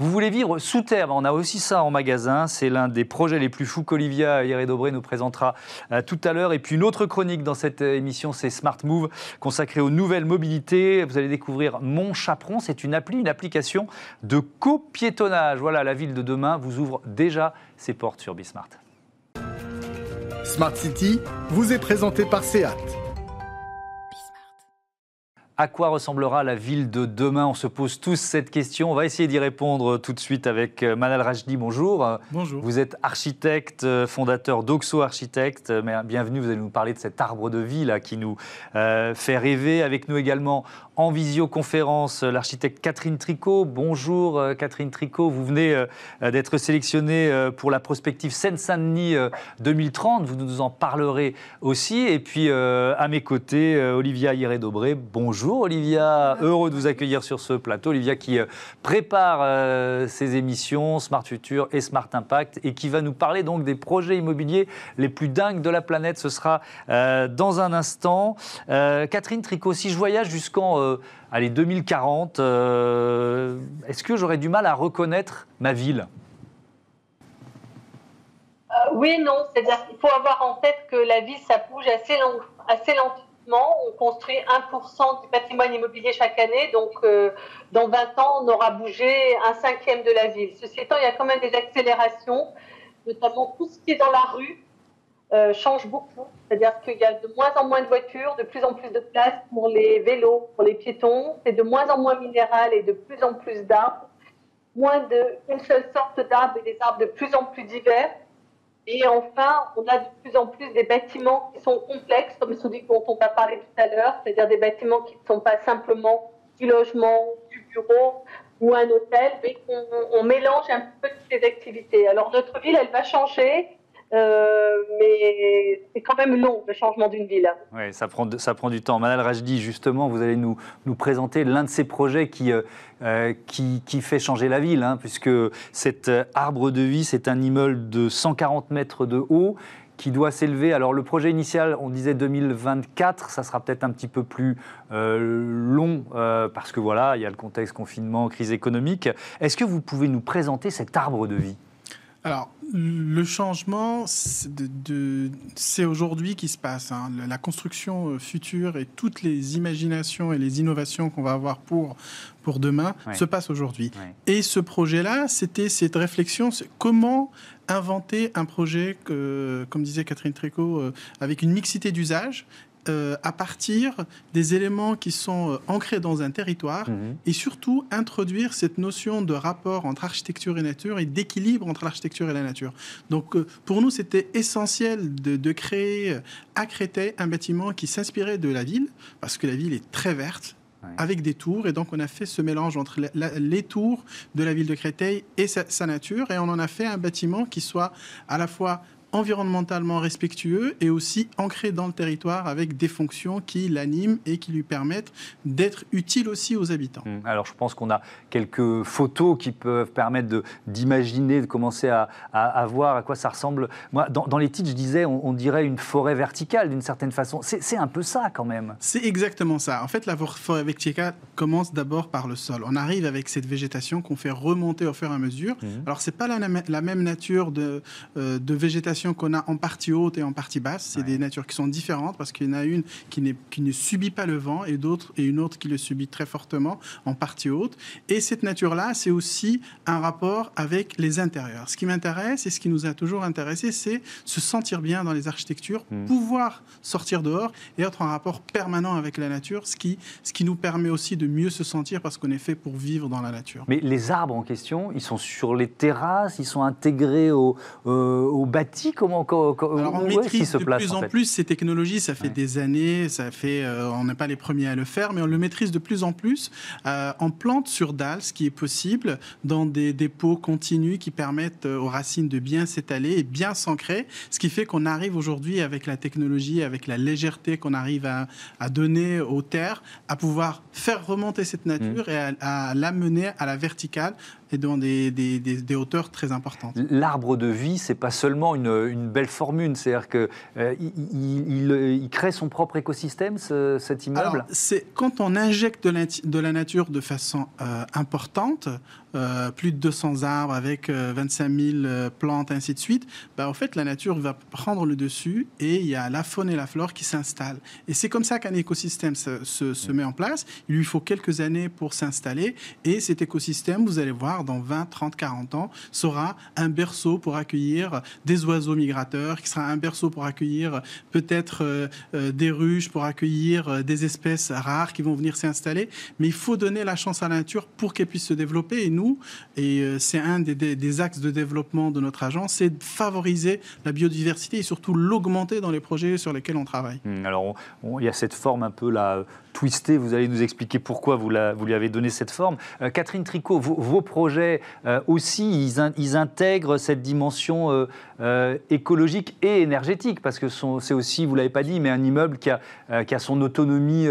Vous voulez vivre sous terre, on a aussi ça en magasin. C'est l'un des projets les plus fous qu'Olivia Hieré-Dobré nous présentera euh, tout à l'heure. Et puis une autre chronique dans cette euh, émission, c'est Smart Move, consacrée aux nouvelles mobilités. Vous allez découvrir Mon Chaperon. C'est une appli, une application de copiétonnage. Voilà, la ville de demain vous ouvre déjà ses portes sur Bismart. Smart City vous est présenté par SEAT. À quoi ressemblera la ville de demain On se pose tous cette question. On va essayer d'y répondre tout de suite avec euh, Manal Rajdi. Bonjour. Bonjour. Vous êtes architecte, euh, fondateur d'Oxo Architecte. Euh, bienvenue, vous allez nous parler de cet arbre de vie là, qui nous fait rêver. Avec nous également en visioconférence l'architecte Catherine Tricot. Bonjour Catherine Tricot, vous venez d'être sélectionnée pour la prospective Seine-Saint-Denis 2030. Vous nous en parlerez aussi. Et puis à mes côtés, Olivia Hieré-Dobré. Bonjour. Olivia, heureux de vous accueillir sur ce plateau. Olivia qui euh, prépare euh, ses émissions Smart Future et Smart Impact et qui va nous parler donc des projets immobiliers les plus dingues de la planète. Ce sera euh, dans un instant. Catherine Tricot, si je voyage jusqu'en allez, 2040, est-ce que j'aurais du mal à reconnaître ma ville? Oui, non, c'est-à-dire qu'il faut avoir en tête que la ville, ça bouge assez, lentement on construit 1% du patrimoine immobilier chaque année. Donc, euh, dans 20 ans, on aura bougé un cinquième de la ville. Ceci étant, il y a quand même des accélérations, notamment tout ce qui est dans la rue euh, change beaucoup. C'est-à-dire qu'il y a de moins en moins de voitures, de plus en plus de place pour les vélos, pour les piétons. C'est de moins en moins minéral et de plus en plus d'arbres. Moins d'une seule sorte d'arbres et des arbres de plus en plus divers. Et enfin, on a de plus en plus des bâtiments qui sont complexes, comme celui dont on va parler tout à l'heure, c'est-à-dire des bâtiments qui ne sont pas simplement du logement, du bureau ou un hôtel, mais qu'on mélange un peu toutes ces activités. Alors notre ville, elle va changer. Euh, mais c'est quand même long, le changement d'une ville. Oui, ça prend, ça prend du temps. Manal Rajdi, justement, vous allez nous, nous présenter l'un de ces projets qui, euh, euh, qui, fait changer la ville, hein, puisque cet arbre de vie, c'est un immeuble de 140 mètres de haut qui doit s'élever. Alors le projet initial, on disait 2024, ça sera peut-être un petit peu plus long parce que voilà, il y a le contexte confinement, crise économique. Est-ce que vous pouvez nous présenter cet arbre de vie? Alors, le changement, c'est aujourd'hui qui se passe. Hein. La construction euh, future et toutes les imaginations et les innovations qu'on va avoir pour, pour demain se passent aujourd'hui. Et ce projet-là, c'était cette réflexion, comment inventer un projet, que, comme disait Catherine Tricot, euh, avec une mixité d'usage euh, à partir des éléments qui sont euh, ancrés dans un territoire mhm. et surtout introduire cette notion de rapport entre architecture et nature et d'équilibre entre l'architecture et la nature. Donc euh, pour nous, c'était essentiel de, créer à Créteil un bâtiment qui s'inspirait de la ville, parce que la ville est très verte, avec des tours. Et donc, on a fait ce mélange entre les tours de la ville de Créteil et sa, nature. Et on en a fait un bâtiment qui soit à la fois environnementalement respectueux et aussi ancré dans le territoire avec des fonctions qui l'animent et qui lui permettent d'être utile aussi aux habitants. Hum, alors je pense qu'on a quelques photos qui peuvent permettre d'imaginer, de, commencer à, à, voir à quoi ça ressemble. Moi, dans, les titres, je disais, on, dirait une forêt verticale d'une certaine façon. C'est un peu ça quand même. C'est exactement ça. En fait, la forêt verticale commence d'abord par le sol. On arrive avec cette végétation qu'on fait remonter au fur et à mesure. Hum. Alors c'est pas la, la, même nature de, euh, de végétation qu'on a en partie haute et en partie basse. C'est des natures qui sont différentes parce qu'il y en a une qui, qui ne subit pas le vent et, d'autres, et une autre qui le subit très fortement en partie haute. Et cette nature-là, c'est aussi un rapport avec les intérieurs. Ce qui m'intéresse et ce qui nous a toujours intéressé, c'est se sentir bien dans les architectures, hmm. pouvoir sortir dehors et être en rapport permanent avec la nature, ce qui, ce qui nous permet aussi de mieux se sentir parce qu'on est fait pour vivre dans la nature. Mais les arbres en question, ils sont sur les terrasses, ils sont intégrés au, euh, au bâti comment, comment, Alors on maîtrise de plus en, plus ces technologies. Ça fait des années, ça fait, euh, on n'est pas les premiers à le faire, mais on le maîtrise de plus en plus. Euh, on plante sur dalle, ce qui est possible, dans des dépôts continus qui permettent aux racines de bien s'étaler et bien s'ancrer. Ce qui fait qu'on arrive aujourd'hui avec la technologie, avec la légèreté qu'on arrive à, donner aux terres, à pouvoir faire remonter cette nature mmh. et à, à l'amener à la verticale et dans des, des, des, hauteurs très importantes. L'arbre de vie, c'est pas seulement une, une, belle formule, c'est-à-dire qu'il euh, il, il, crée son propre écosystème, cet immeuble? C'est Quand on injecte de la, nature de façon euh, importante, euh, plus de 200 arbres avec 25 000 plantes, ainsi de suite, bah, en fait, la nature va prendre le dessus et il y a la faune et la flore qui s'installent. Et c'est comme ça qu'un écosystème se, se, se met en place. Il lui faut quelques années pour s'installer et cet écosystème, vous allez voir, dans 20, 30, 40 ans, sera un berceau pour accueillir des oiseaux migrateurs, qui sera un berceau pour accueillir peut-être euh, euh, des ruches, pour accueillir euh, des espèces rares qui vont venir s'installer. Mais il faut donner la chance à la nature pour qu'elle puisse se développer. Et nous, et c'est un des, axes de développement de notre agence, c'est de favoriser la biodiversité et surtout l'augmenter dans les projets sur lesquels on travaille. Mmh, alors, il y a cette forme un peu là twisté. Vous allez nous expliquer pourquoi vous, lui avez donné cette forme. Euh, Catherine Tricot, vos, projets euh, aussi, ils, intègrent cette dimension euh, écologique et énergétique, parce que c'est aussi, vous l'avez pas dit, mais un immeuble qui a son autonomie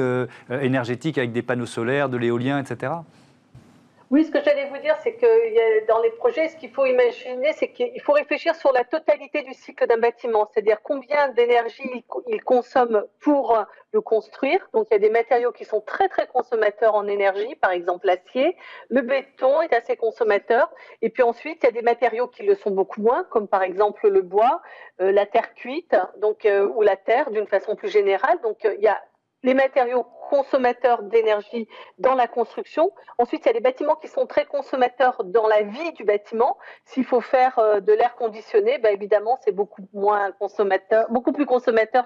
énergétique avec des panneaux solaires, de l'éolien, etc. Oui, ce que j'allais vous dire, c'est que dans les projets, ce qu'il faut imaginer, c'est qu'il faut réfléchir sur la totalité du cycle d'un bâtiment, c'est-à-dire combien d'énergie il consomme pour le construire. Donc, il y a des matériaux qui sont très, très consommateurs en énergie, par exemple l'acier. Le béton est assez consommateur. Et puis ensuite, il y a des matériaux qui le sont beaucoup moins, comme par exemple le bois, euh, la terre cuite, donc, euh, ou la terre d'une façon plus générale. Donc, euh, il y a les matériaux consommateurs d'énergie dans la construction. Ensuite, il y a les bâtiments qui sont très consommateurs dans la vie du bâtiment. S'il faut faire euh, de l'air conditionné, bah, évidemment, c'est beaucoup moins consommateur, beaucoup plus consommateur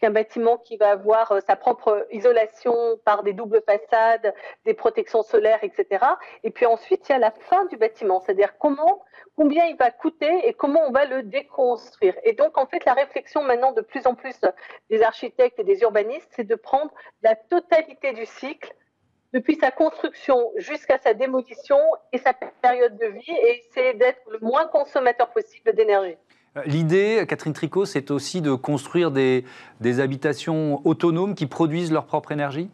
qu'un bâtiment qui va avoir euh, sa propre isolation par des doubles façades, des protections solaires, etc. Et puis ensuite, il y a la fin du bâtiment, c'est-à-dire combien il va coûter et comment on va le déconstruire. Et donc, en fait, la réflexion maintenant de plus en plus des architectes et des urbanistes, c'est de prendre la totalité du cycle, depuis sa construction jusqu'à sa démolition et sa période de vie, et essayer d'être le moins consommateur possible d'énergie. Euh, l'idée, Catherine Tricot, c'est aussi de construire des habitations autonomes qui produisent leur propre énergie?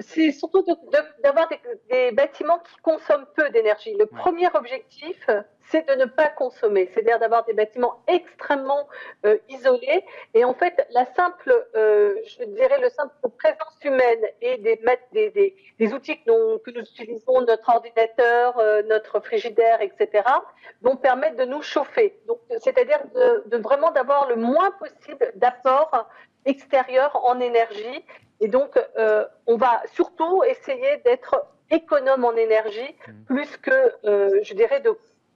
C'est surtout d'avoir des, bâtiments qui consomment peu d'énergie. Le premier objectif, c'est de ne pas consommer, c'est-à-dire d'avoir des bâtiments extrêmement euh, isolés. Et en fait, la simple, euh, je dirais, le simple présence humaine et des, des, des, outils que nous, utilisons, notre ordinateur, euh, notre frigidaire, etc., vont permettre de nous chauffer. Donc, c'est-à-dire de, de vraiment d'avoir le moins possible d'apport extérieur en énergie et donc, euh, on va surtout essayer d'être économe en énergie, mmh. plus que, euh, je dirais, de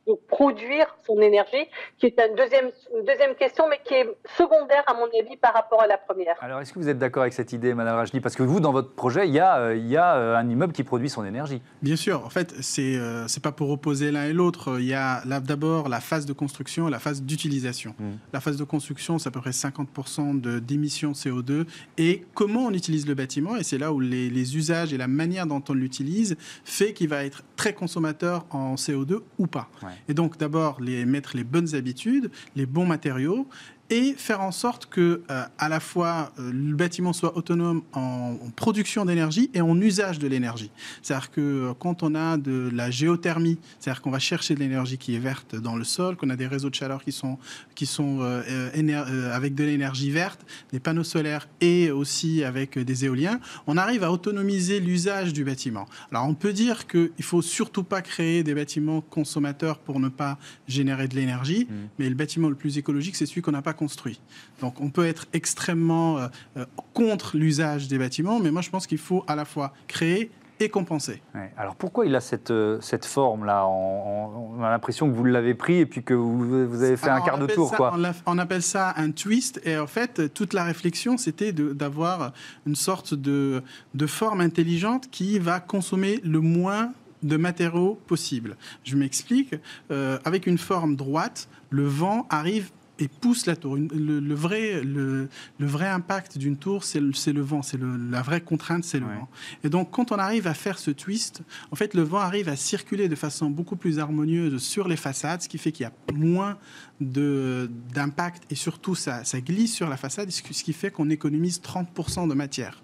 de produire son énergie, qui est une deuxième, deuxième question, mais qui est secondaire à mon avis par rapport à la première. Alors, est-ce que vous êtes d'accord avec cette idée, Madame Rajni? Parce que vous, dans votre projet, il y, a, euh, il y a euh, un immeuble qui produit son énergie. Bien sûr. En fait, c'est euh, c'est pas pour opposer l'un et l'autre. Il y a d'abord la phase de construction et la phase d'utilisation. Mmh. La phase de construction, c'est à peu près 50% d'émissions CO2. Et comment on utilise le bâtiment, et c'est là où les, les usages et la manière dont on l'utilise fait qu'il va être très consommateur en CO2 ou pas. Et donc d'abord mettre les bonnes habitudes, les bons matériaux, et faire en sorte que euh, à la fois euh, le bâtiment soit autonome en, production d'énergie et en usage de l'énergie. C'est-à-dire que euh, quand on a de la géothermie, c'est-à-dire qu'on va chercher de l'énergie qui est verte dans le sol, qu'on a des réseaux de chaleur qui sont qui sont avec de l'énergie verte, des panneaux solaires et aussi avec des éoliens, on arrive à autonomiser l'usage du bâtiment. Alors on peut dire qu'il faut surtout pas créer des bâtiments consommateurs pour ne pas générer de l'énergie, mmh. mais le bâtiment le plus écologique, c'est celui qu'on n'a pas construit. Donc on peut être extrêmement euh, euh, contre l'usage des bâtiments, mais moi je pense qu'il faut à la fois créer et compenser. Alors pourquoi il a cette, euh, cette forme-là on, a l'impression que vous l'avez pris et puis que vous, vous avez fait un quart de tour. quoi. On, appelle ça un twist et en fait toute la réflexion c'était d'avoir une sorte de, de forme intelligente qui va consommer le moins de matériaux possibles. Je m'explique. Euh, avec une forme droite, le vent arrive et pousse la tour. Le, vrai, le, vrai impact d'une tour, c'est le, vent. C'est la vraie contrainte, c'est le vent. Et donc, quand on arrive à faire ce twist, en fait, le vent arrive à circuler de façon beaucoup plus harmonieuse sur les façades, ce qui fait qu'il y a moins d'impact et surtout, ça, ça glisse sur la façade, ce qui fait qu'on économise 30% de matière.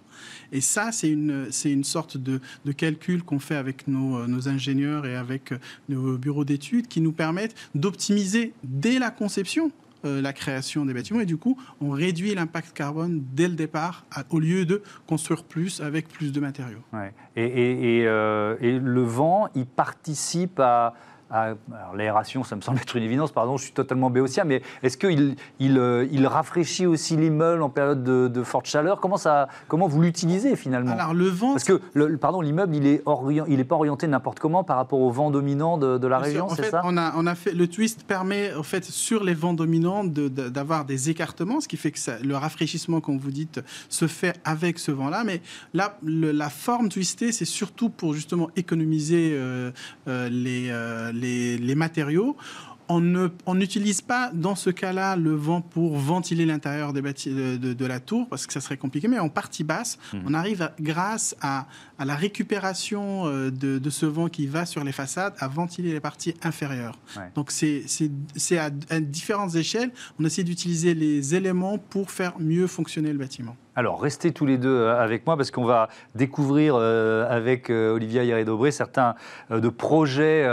Et ça, c'est une, une sorte de, de calcul qu'on fait avec nos, nos, ingénieurs et avec nos bureaux d'études qui nous permettent d'optimiser dès la conception euh, la création des bâtiments et du coup on réduit l'impact carbone dès le départ au lieu de construire plus avec plus de matériaux. Euh, et, le vent, il participe à, l'aération, ça me semble être une évidence, pardon, je suis totalement béotien, mais est-ce qu'il il, euh, il, rafraîchit aussi l'immeuble en période de, forte chaleur? Comment, ça, comment vous l'utilisez finalement? Alors le vent... Parce que le, pardon, l'immeuble, il n'est pas orienté n'importe comment par rapport au vent dominant de, la région, c'est ça? on a, on a fait, Le twist permet, en fait, sur les vents dominants, d'avoir des écartements, ce qui fait que ça, le rafraîchissement, comme vous dites, se fait avec ce vent-là. Mais là, la forme twistée, c'est surtout pour justement économiser euh, euh, les les, matériaux. On n'utilise pas dans ce cas-là le vent pour ventiler l'intérieur de, de, la tour parce que ça serait compliqué, mais en partie basse, mmh. on arrive grâce à, la récupération euh, de, ce vent qui va sur les façades à ventiler les parties inférieures. Donc c'est à, à différentes échelles, on essaie d'utiliser les éléments pour faire mieux fonctionner le bâtiment. Alors, restez tous les deux euh, avec moi parce qu'on va découvrir euh, avec euh, Olivia Hieré-Dobré certains de projets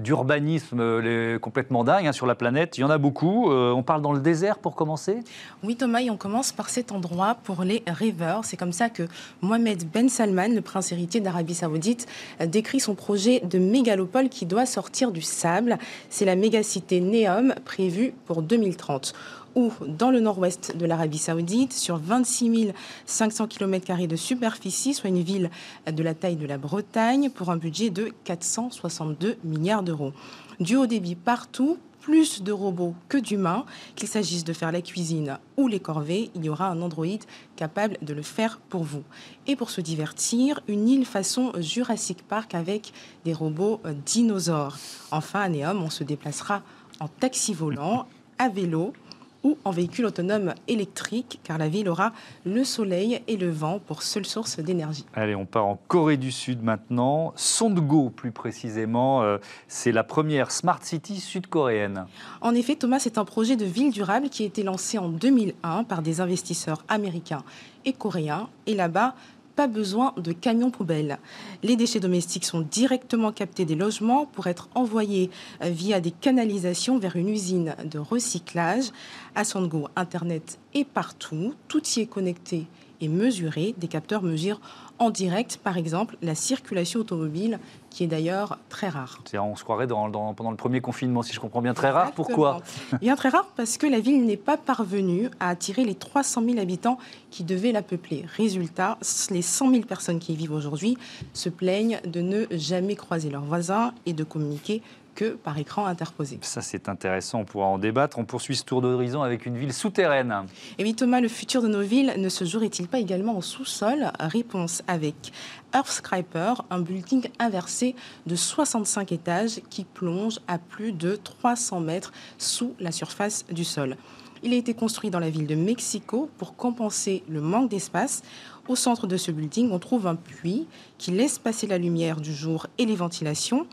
d'urbanisme complètement dingues hein, sur la planète. Il y en a beaucoup. on parle dans le désert pour commencer? Oui, Thomas, on commence par cet endroit pour les rêveurs. C'est comme ça que Mohamed Ben Salman, le prince héritier d'Arabie Saoudite, décrit son projet de mégalopole qui doit sortir du sable. C'est la mégacité Neom prévue pour 2030 ou dans le nord-ouest de l'Arabie saoudite, sur 26 500 km de superficie, soit une ville de la taille de la Bretagne, pour un budget de 462 milliards d'euros. Du haut débit partout, plus de robots que d'humains, qu'il s'agisse de faire la cuisine ou les corvées, il y aura un androïde capable de le faire pour vous. Et pour se divertir, une île façon Jurassic Park avec des robots dinosaures. Enfin, à Néom, on se déplacera en taxi volant, à vélo, ou en véhicule autonome électrique, car la ville aura le soleil et le vent pour seule source d'énergie. Allez, on part en Corée du Sud maintenant. Sondgo, plus précisément, euh, c'est la première Smart City sud-coréenne. En effet, Thomas, c'est un projet de ville durable qui a été lancé en 2001 par des investisseurs américains et coréens. Et là-bas, pas besoin de camions poubelles. Les déchets domestiques sont directement captés des logements pour être envoyés euh, via des canalisations vers une usine de recyclage. À Sandgo, Internet est partout, tout y est connecté et mesuré. Des capteurs mesurent en direct, par exemple, la circulation automobile, qui est d'ailleurs très rare. On se croirait dans, pendant le premier confinement, si je comprends bien, très rare. Pourquoi? Bien très rare parce que la ville n'est pas parvenue à attirer les 300 000 habitants qui devaient la peupler. Résultat, les 100 000 personnes qui y vivent aujourd'hui se plaignent de ne jamais croiser leurs voisins et de communiquer que par écran interposé. Ça, c'est intéressant, on pourra en débattre. On poursuit ce tour d'horizon avec une ville souterraine. Et oui, Thomas, le futur de nos villes ne se jouerait-il pas également au sous-sol? Réponse avec Earthscraper, un building inversé de 65 étages qui plonge à plus de 300 mètres sous la surface du sol. Il a été construit dans la ville de Mexico pour compenser le manque d'espace. Au centre de ce building, on trouve un puits qui laisse passer la lumière du jour et les ventilations.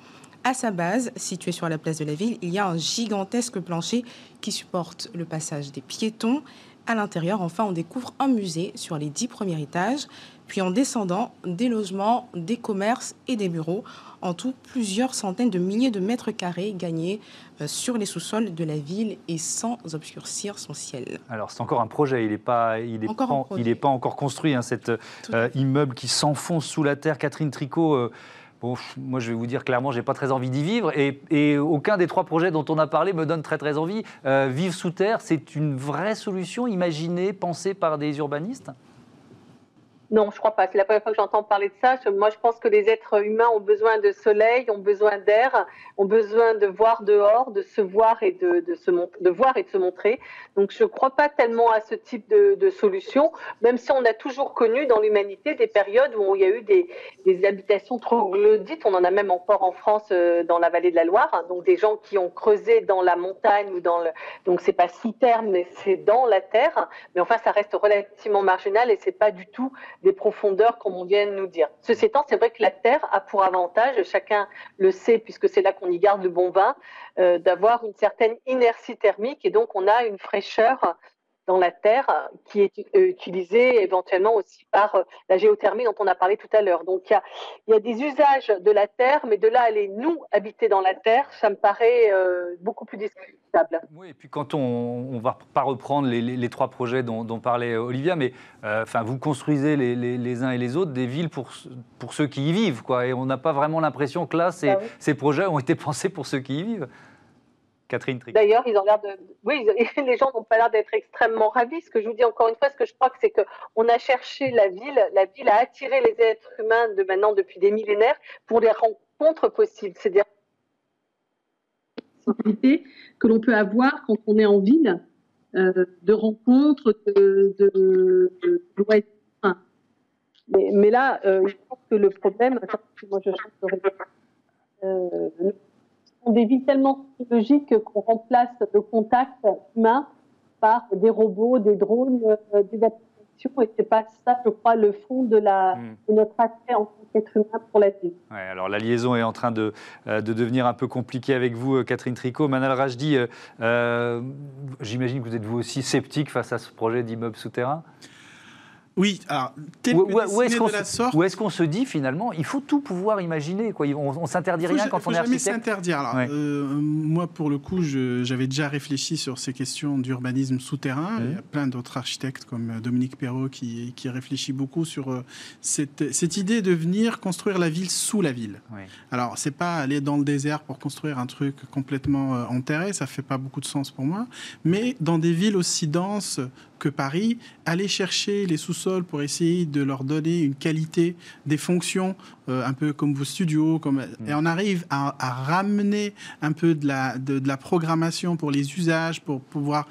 À sa base, située sur la place de la ville, il y a un gigantesque plancher qui supporte le passage des piétons. À l'intérieur, enfin, on découvre un musée sur les dix premiers étages, puis en descendant, des logements, des commerces et des bureaux. En tout, plusieurs centaines de milliers de mètres carrés gagnés euh, sur les sous-sols de la ville et sans obscurcir son ciel. Alors, c'est encore un projet, il n'est pas, il est pas, il est pas encore construit, hein, cet euh, immeuble qui s'enfonce sous la terre. Catherine Tricot. Euh, Bon, moi, je vais vous dire clairement, j'ai pas très envie d'y vivre. Et, aucun des trois projets dont on a parlé me donne très très envie. Euh, vivre sous terre, c'est une vraie solution imaginée, pensée par des urbanistes? Non, je crois pas. C'est la première fois que j'entends parler de ça. Moi, je pense que les êtres humains ont besoin de soleil, ont besoin d'air, ont besoin de voir dehors, de se voir et de, de se de voir et de se montrer. Donc, je ne crois pas tellement à ce type de, solution, même si on a toujours connu dans l'humanité des périodes où il y a eu des, des habitations troglodytes. On en a même encore en France, euh, dans la vallée de la Loire. Hein. donc, des gens qui ont creusé dans la montagne ou dans le. Donc, c'est pas sous terre, mais c'est dans la terre. Mais enfin, ça reste relativement marginal et c'est pas du tout des profondeurs, comme on vient de nous dire. Ceci étant, c'est vrai que la Terre a pour avantage, chacun le sait puisque c'est là qu'on y garde le bon vin, euh, d'avoir une certaine inertie thermique et donc on a une fraîcheur dans la terre qui est euh, utilisée éventuellement aussi par euh, la géothermie dont on a parlé tout à l'heure. Donc il y, a, des usages de la terre, mais de là à aller nous habiter dans la terre, ça me paraît euh, beaucoup plus discutable. Oui, et puis quand on ne va pas reprendre les, trois projets dont, parlait Olivia, mais enfin vous construisez les, uns et les autres des villes pour, pour ceux qui y vivent, quoi, et on n'a pas vraiment l'impression que là, ces, ah ces projets ont été pensés pour ceux qui y vivent. D'ailleurs, ils ont l'air de. Oui, les gens n'ont pas l'air d'être extrêmement ravis. Ce que je vous dis encore une fois, ce que je crois que c'est qu'on a cherché la ville, la ville a attiré les êtres humains de maintenant depuis des millénaires pour les rencontres possibles. C'est-à-dire que l'on peut avoir quand on est en ville, euh, de rencontres, de, de, mais, là, euh, je pense que le problème, moi je change de euh, sont des villes tellement technologiques qu'on remplace le contact humain par des robots, des drones, euh, des applications. Et c'est pas ça, je crois, le fond de, la, hmm. de notre attrait en tant qu'être humain pour la vie. Ouais, alors la liaison est en train de, euh, de, devenir un peu compliquée avec vous, euh, Catherine Tricot. Manal Rajdi, j'imagine que vous êtes vous aussi sceptique face à ce projet d'immeuble souterrain? Oui, alors, où, est-ce qu'on se, dit finalement, il faut tout pouvoir imaginer quoi. On, ne s'interdit rien quand on est architecte. jamais s'interdire. Euh, moi, pour le coup, j'avais déjà réfléchi sur ces questions d'urbanisme souterrain. Il y a plein d'autres architectes comme euh, Dominique Perrault qui, qui réfléchit beaucoup sur euh, cette, cette, idée de venir construire la ville sous la ville. Oui. Alors, c'est pas aller dans le désert pour construire un truc complètement enterré, ça fait pas beaucoup de sens pour moi. Mais dans des villes aussi denses que Paris, aller chercher les sous-sols pour essayer de leur donner une qualité des fonctions, euh, un peu comme vos studios, comme, mm. et on arrive à, ramener un peu de la, de la programmation pour les usages, pour pouvoir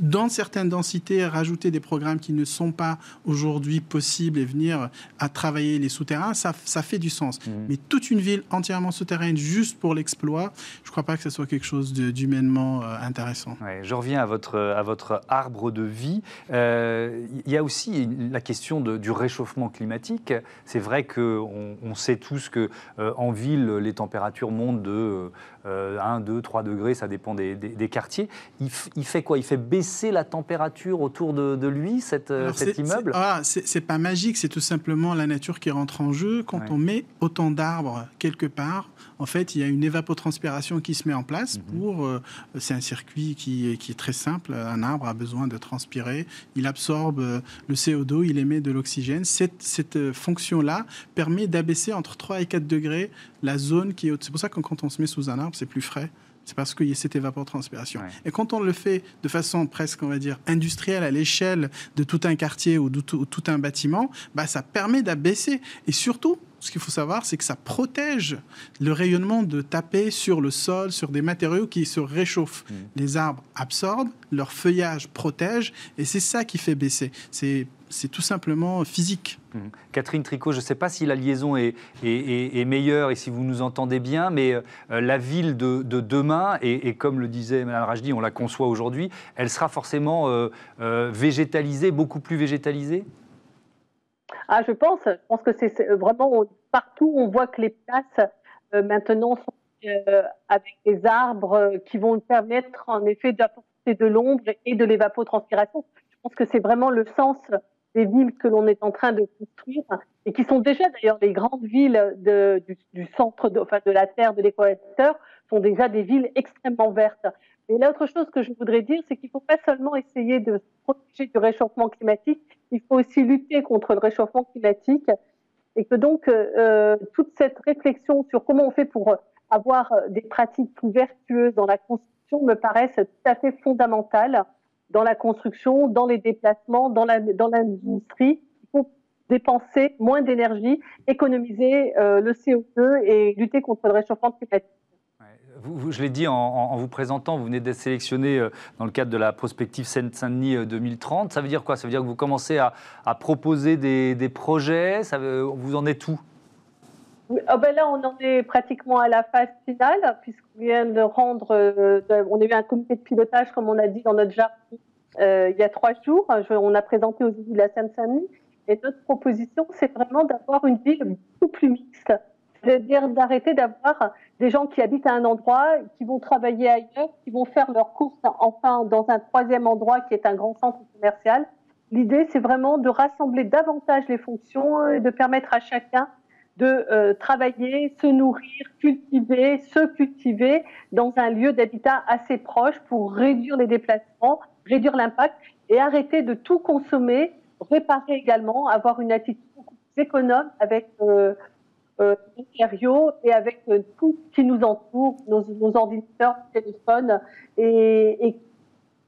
dans certaines densités, rajouter des programmes qui ne sont pas aujourd'hui possibles et venir à travailler les souterrains, ça, ça fait du sens. Mmh. Mais toute une ville entièrement souterraine juste pour l'exploit, je ne crois pas que ce soit quelque chose d'humainement euh, intéressant. je reviens à votre, à votre arbre de vie. Euh, il y a aussi la question de, du réchauffement climatique. C'est vrai qu'on on sait tous que euh, en ville, les températures montent de 1, 2, 3 degrés, ça dépend des, des, quartiers. Il, il, fait quoi? Il fait baisser la température autour de, lui, cette, euh, cet immeuble? ah, C'est pas magique, c'est tout simplement la nature qui rentre en jeu. Quand on met autant d'arbres quelque part, en fait, il y a une évapotranspiration qui se met en place mhm. pour. Euh, c'est un circuit qui est, qui est, très simple. Un arbre a besoin de transpirer. Il absorbe euh, le CO2, il émet de l'oxygène. Cette, cette fonction-là permet d'abaisser entre 3 et 4 degrés la zone qui est haute. C'est pour ça que quand on se met sous un arbre, c'est plus frais. C'est parce qu'il y a cette évapotranspiration. Et quand on le fait de façon presque, on va dire, industrielle à l'échelle de tout un quartier ou de tout, un bâtiment, bah, ça permet d'abaisser. Et surtout, ce qu'il faut savoir, c'est que ça protège le rayonnement de taper sur le sol, sur des matériaux qui se réchauffent. Mmh. Les arbres absorbent, leur feuillage protège, et c'est ça qui fait baisser. C'est tout simplement physique. Catherine Tricot, je ne sais pas si la liaison est, est, meilleure et si vous nous entendez bien, mais euh, la ville de, demain, et, comme le disait Mme Rajdi, on la conçoit aujourd'hui, elle sera forcément euh, euh, végétalisée, beaucoup plus végétalisée? Ah, Je pense. Je pense que c'est vraiment partout, on voit que les places maintenant sont avec des arbres qui vont permettre en effet d'apporter de l'ombre et de l'évapotranspiration. Je pense que c'est vraiment le sens des villes que l'on est en train de construire et qui sont déjà d'ailleurs les grandes villes du, centre de la Terre, de l'équateur, sont déjà des villes extrêmement vertes. Et l'autre chose que je voudrais dire, c'est qu'il ne faut pas seulement essayer de se protéger du réchauffement climatique, il faut aussi lutter contre le réchauffement climatique et que donc euh, toute cette réflexion sur comment on fait pour avoir des pratiques plus vertueuses dans la construction me paraissent tout à fait fondamentales dans la construction, dans les déplacements, dans l'industrie. il faut dépenser moins d'énergie, économiser le CO2 et lutter contre le réchauffement climatique je l'ai dit en, vous présentant, vous venez d'être sélectionné euh, dans le cadre de la prospective Seine-Saint-Denis 2030. Euh, ça veut dire quoi? Ça veut dire que vous commencez à, proposer des, projets? Ça Vous en êtes où? Ah ben Là, on en est pratiquement à la phase finale, puisqu'on vient de rendre. Euh, on a eu un comité de pilotage, comme on a dit dans notre jargon, il y a trois jours. on a présenté aux élus de la Seine-Saint-Denis. Et notre proposition, c'est vraiment d'avoir une ville beaucoup plus mixte c'est-à-dire d'arrêter d'avoir des gens qui habitent à un endroit, qui vont travailler ailleurs, qui vont faire leurs courses enfin dans un troisième endroit qui est un grand centre commercial. L'idée, c'est vraiment de rassembler davantage les fonctions et de permettre à chacun de euh, travailler, se nourrir, cultiver, se cultiver dans un lieu d'habitat assez proche pour réduire les déplacements, réduire l'impact et arrêter de tout consommer, réparer également, avoir une attitude économe avec euh, euh, matériaux et avec tout ce qui nous entoure, nos, nos ordinateurs, téléphones, et, et,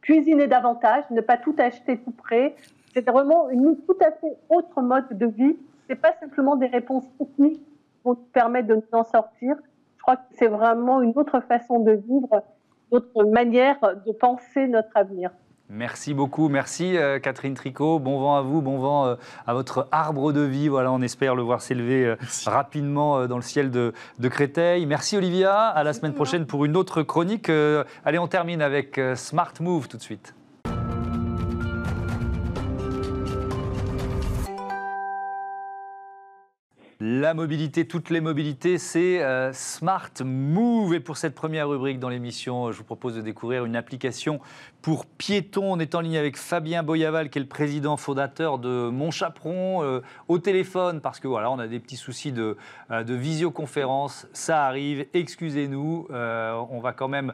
cuisiner davantage, ne pas tout acheter tout près. C'est vraiment une tout à fait autre mode de vie. C'est pas simplement des réponses techniques qui vont nous permettre de nous en sortir. Je crois que c'est vraiment une autre façon de vivre, notre manière de penser notre avenir. Merci beaucoup, merci euh, Catherine Tricot. Bon vent à vous, bon vent euh, à votre arbre de vie. Voilà, on espère le voir s'élever euh, rapidement dans le ciel de, de, Créteil. Merci Olivia, à la semaine prochaine pour une autre chronique. allez, on termine avec Smart Move tout de suite. La mobilité, toutes les mobilités, c'est euh, Smart Move. Et pour cette première rubrique dans l'émission, je vous propose de découvrir une application pour piétons. On est en ligne avec Fabien Boyaval, qui est le président fondateur de Mon Chaperon, euh, au téléphone, parce que voilà, on a des petits soucis de, euh, de visioconférence. Ça arrive, excusez-nous. on va quand même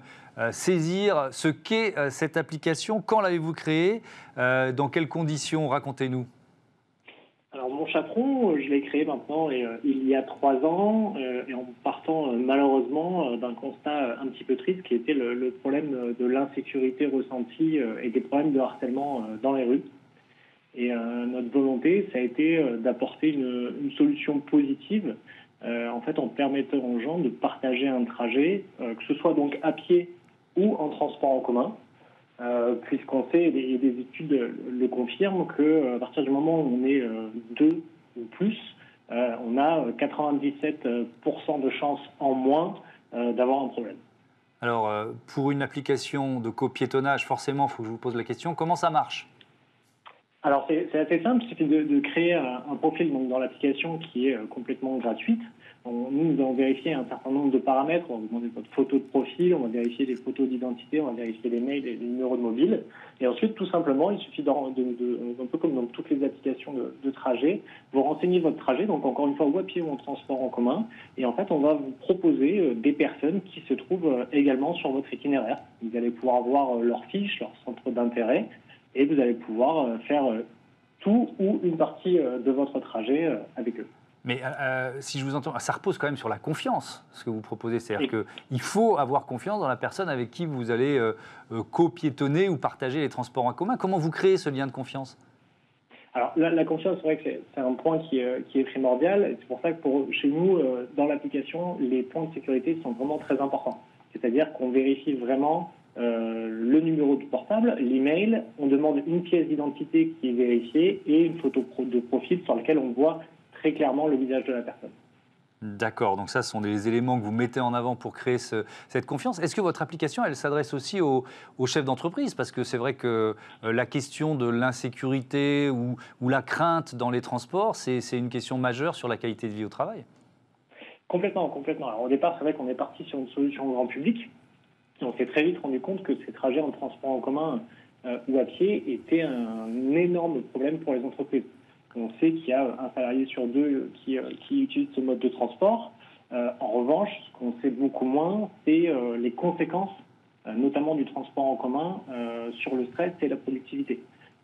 saisir ce qu'est cette application. Quand l'avez-vous créée? Dans quelles conditions? Racontez-nous. Alors mon chaperon, je l'ai créé maintenant et, euh, il y a trois ans euh, et en partant euh, malheureusement d'un constat un petit peu triste qui était le, problème de l'insécurité ressentie et des problèmes de harcèlement dans les rues. Et notre volonté, ça a été d'apporter une, une, solution positive, en fait en permettant aux gens de partager un trajet, que ce soit donc à pied ou en transport en commun. Euh, puisqu'on sait, et des études le confirment, qu'à euh, partir du moment où on est euh, deux ou plus, on a 97% de chances en moins d'avoir un problème. Alors, pour une application de copiétonnage, forcément, il faut que je vous pose la question, comment ça marche? Alors c'est assez simple, il suffit de, créer un, profil donc, dans l'application qui est complètement gratuite nous, nous allons vérifier un certain nombre de paramètres. On va vous demander votre photo de profil, on va vérifier les photos d'identité, on va vérifier les mails et les numéros de mobile. Et ensuite, tout simplement, il suffit, de, un peu comme dans toutes les applications de, trajet, vous renseignez votre trajet, donc encore une fois, ou à pied ou en transport en commun. Et en fait, on va vous proposer euh, des personnes qui se trouvent euh, également sur votre itinéraire. Vous allez pouvoir voir euh, leur fiche, leur centre d'intérêt, et vous allez pouvoir faire tout ou une partie de votre trajet avec eux. Mais euh, euh, si je vous entends, ça repose quand même sur la confiance, ce que vous proposez. C'est-à-dire qu'il faut avoir confiance dans la personne avec qui vous allez euh, copiétonner ou partager les transports en commun. Comment vous créez ce lien de confiance? Alors, la, confiance, c'est vrai que c'est un point qui est, qui est primordial. C'est pour ça que pour, chez nous, dans l'application, les points de sécurité sont vraiment très importants. C'est-à-dire qu'on vérifie vraiment le numéro du portable, l'email, on demande une pièce d'identité qui est vérifiée et une photo de profil sur laquelle on voit très clairement le visage de la personne. D'accord, donc ça ce sont des éléments que vous mettez en avant pour créer cette confiance. Est-ce que votre application, elle s'adresse aussi aux, chefs d'entreprise? Parce que c'est vrai que euh, la question de l'insécurité ou, la crainte dans les transports, c'est une question majeure sur la qualité de vie au travail. Complètement, complètement. Alors, au départ, c'est vrai qu'on est parti sur une solution grand public. On s'est très vite rendu compte que ces trajets en transport en commun euh, ou à pied étaient un énorme problème pour les entreprises. On sait qu'il y a un salarié sur deux qui, euh, utilise ce mode de transport. Euh, en revanche, ce qu'on sait beaucoup moins, c'est euh, les conséquences, notamment du transport en commun, sur le stress et la productivité.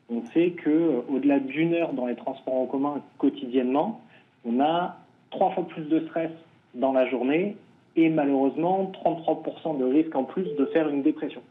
On sait que au-delà d'une heure dans les transports en commun quotidiennement, on a trois fois plus de stress dans la journée et malheureusement 33% de risque en plus de faire une dépression.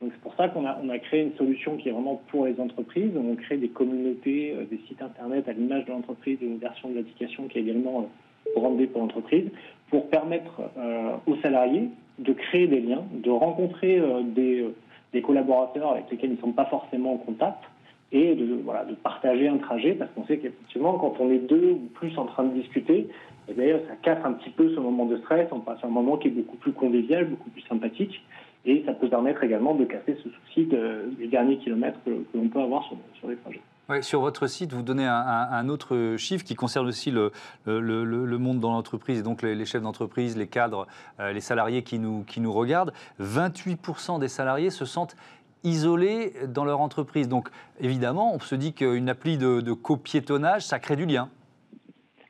Donc c'est pour ça qu'on a, on a créé une solution qui est vraiment pour les entreprises. On crée des communautés, euh, des sites internet à l'image de l'entreprise, une version de l'application qui est également euh, brandée pour l'entreprise, pour permettre euh, aux salariés de créer des liens, de rencontrer des, des, collaborateurs avec lesquels ils ne sont pas forcément en contact et de, voilà, de partager un trajet parce qu'on sait qu'effectivement quand on est deux ou plus en train de discuter, eh bien, ça casse un petit peu ce moment de stress, on passe un moment qui est beaucoup plus convivial, beaucoup plus sympathique. Et ça peut permettre également de casser ce souci du dernier kilomètre que, l'on peut avoir sur, les projets. sur votre site, vous donnez un, autre chiffre qui concerne aussi le, le, monde dans l'entreprise, et donc les, chefs d'entreprise, les cadres, euh, les salariés qui nous, qui nous regardent. 28% des salariés se sentent isolés dans leur entreprise. Donc évidemment, on se dit qu'une appli de, de copiétonnage, ça crée du lien.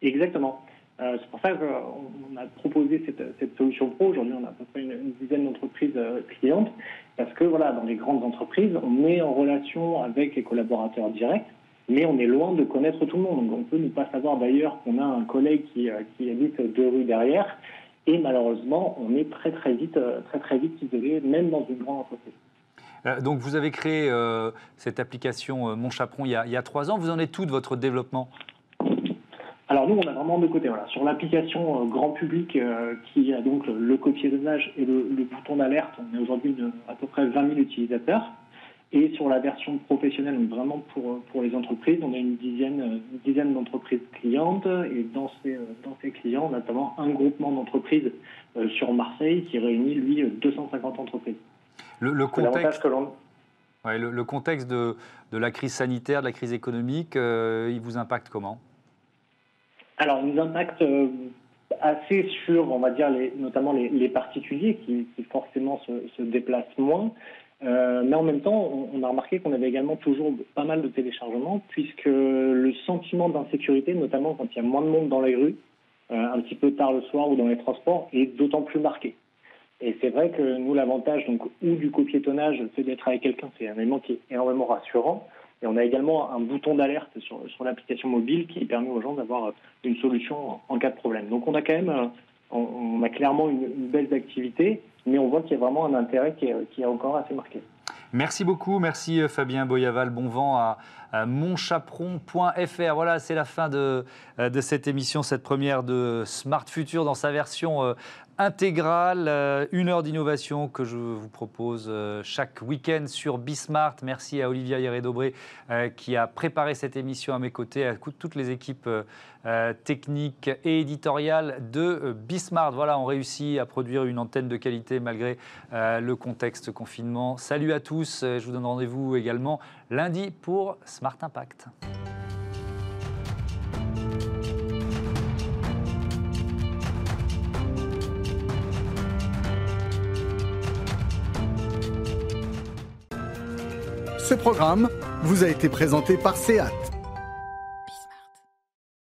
Exactement. Euh, c'est pour ça qu'on a proposé cette, solution pro. Aujourd'hui, on a à peu près une, dizaine d'entreprises euh, clientes parce que voilà, dans les grandes entreprises, on est en relation avec les collaborateurs directs, mais on est loin de connaître tout le monde. Donc, on peut ne pas savoir d'ailleurs qu'on a un collègue qui, euh, qui habite deux rues derrière, et malheureusement, on est très très vite, très très vite isolé, même dans une grande entreprise. donc, vous avez créé cette application Mon Chaperon il y, a, il y, a, trois ans. Vous en êtes tout de votre développement? Alors nous, on a vraiment deux côtés. Voilà. Sur l'application euh, grand public euh, qui a donc le copier-donnage et le, bouton d'alerte, on est aujourd'hui à peu près 20 000 utilisateurs. Et sur la version professionnelle, donc vraiment pour, pour les entreprises, on a une dizaine, une dizaine d'entreprises clientes. Et dans ces, dans ces clients, on a notamment un groupement d'entreprises euh, sur Marseille qui réunit, lui, 250 entreprises. Le, contexte, le, contexte de, de, la crise sanitaire, de la crise économique, il vous impacte comment? Alors, nous impacte euh, assez sur, on va dire, les, notamment les, particuliers qui, forcément se, déplacent moins. Euh, mais en même temps, on, a remarqué qu'on avait également toujours pas mal de téléchargements, puisque le sentiment d'insécurité, notamment quand il y a moins de monde dans les rues, euh, un petit peu tard le soir ou dans les transports, est d'autant plus marqué. Et c'est vrai que nous, l'avantage donc ou du copiétonnage, c'est d'être avec quelqu'un, c'est un élément qui est énormément rassurant. Et on a également un bouton d'alerte sur, sur l'application mobile qui permet aux gens d'avoir une solution en cas de problème. Donc on a quand même, euh, on, a clairement une, belle activité, mais on voit qu'il y a vraiment un intérêt qui est, qui est encore assez marqué. Merci beaucoup, merci euh, Fabien Boyaval. Bon vent à, monchaperon.fr. Voilà, c'est la fin de, euh, de, cette émission, cette première de Smart Future dans sa version intégrale, euh, une heure d'innovation que je vous propose euh, chaque week-end sur Bismart. Merci à Olivia Hieré-Dobré euh, qui a préparé cette émission à mes côtés, à toutes les équipes techniques et éditoriales de Bismart. Voilà, on réussit à produire une antenne de qualité malgré le contexte confinement. Salut à tous, je vous donne rendez-vous également lundi pour Smart Impact. Ce programme vous a été présenté par SEAT.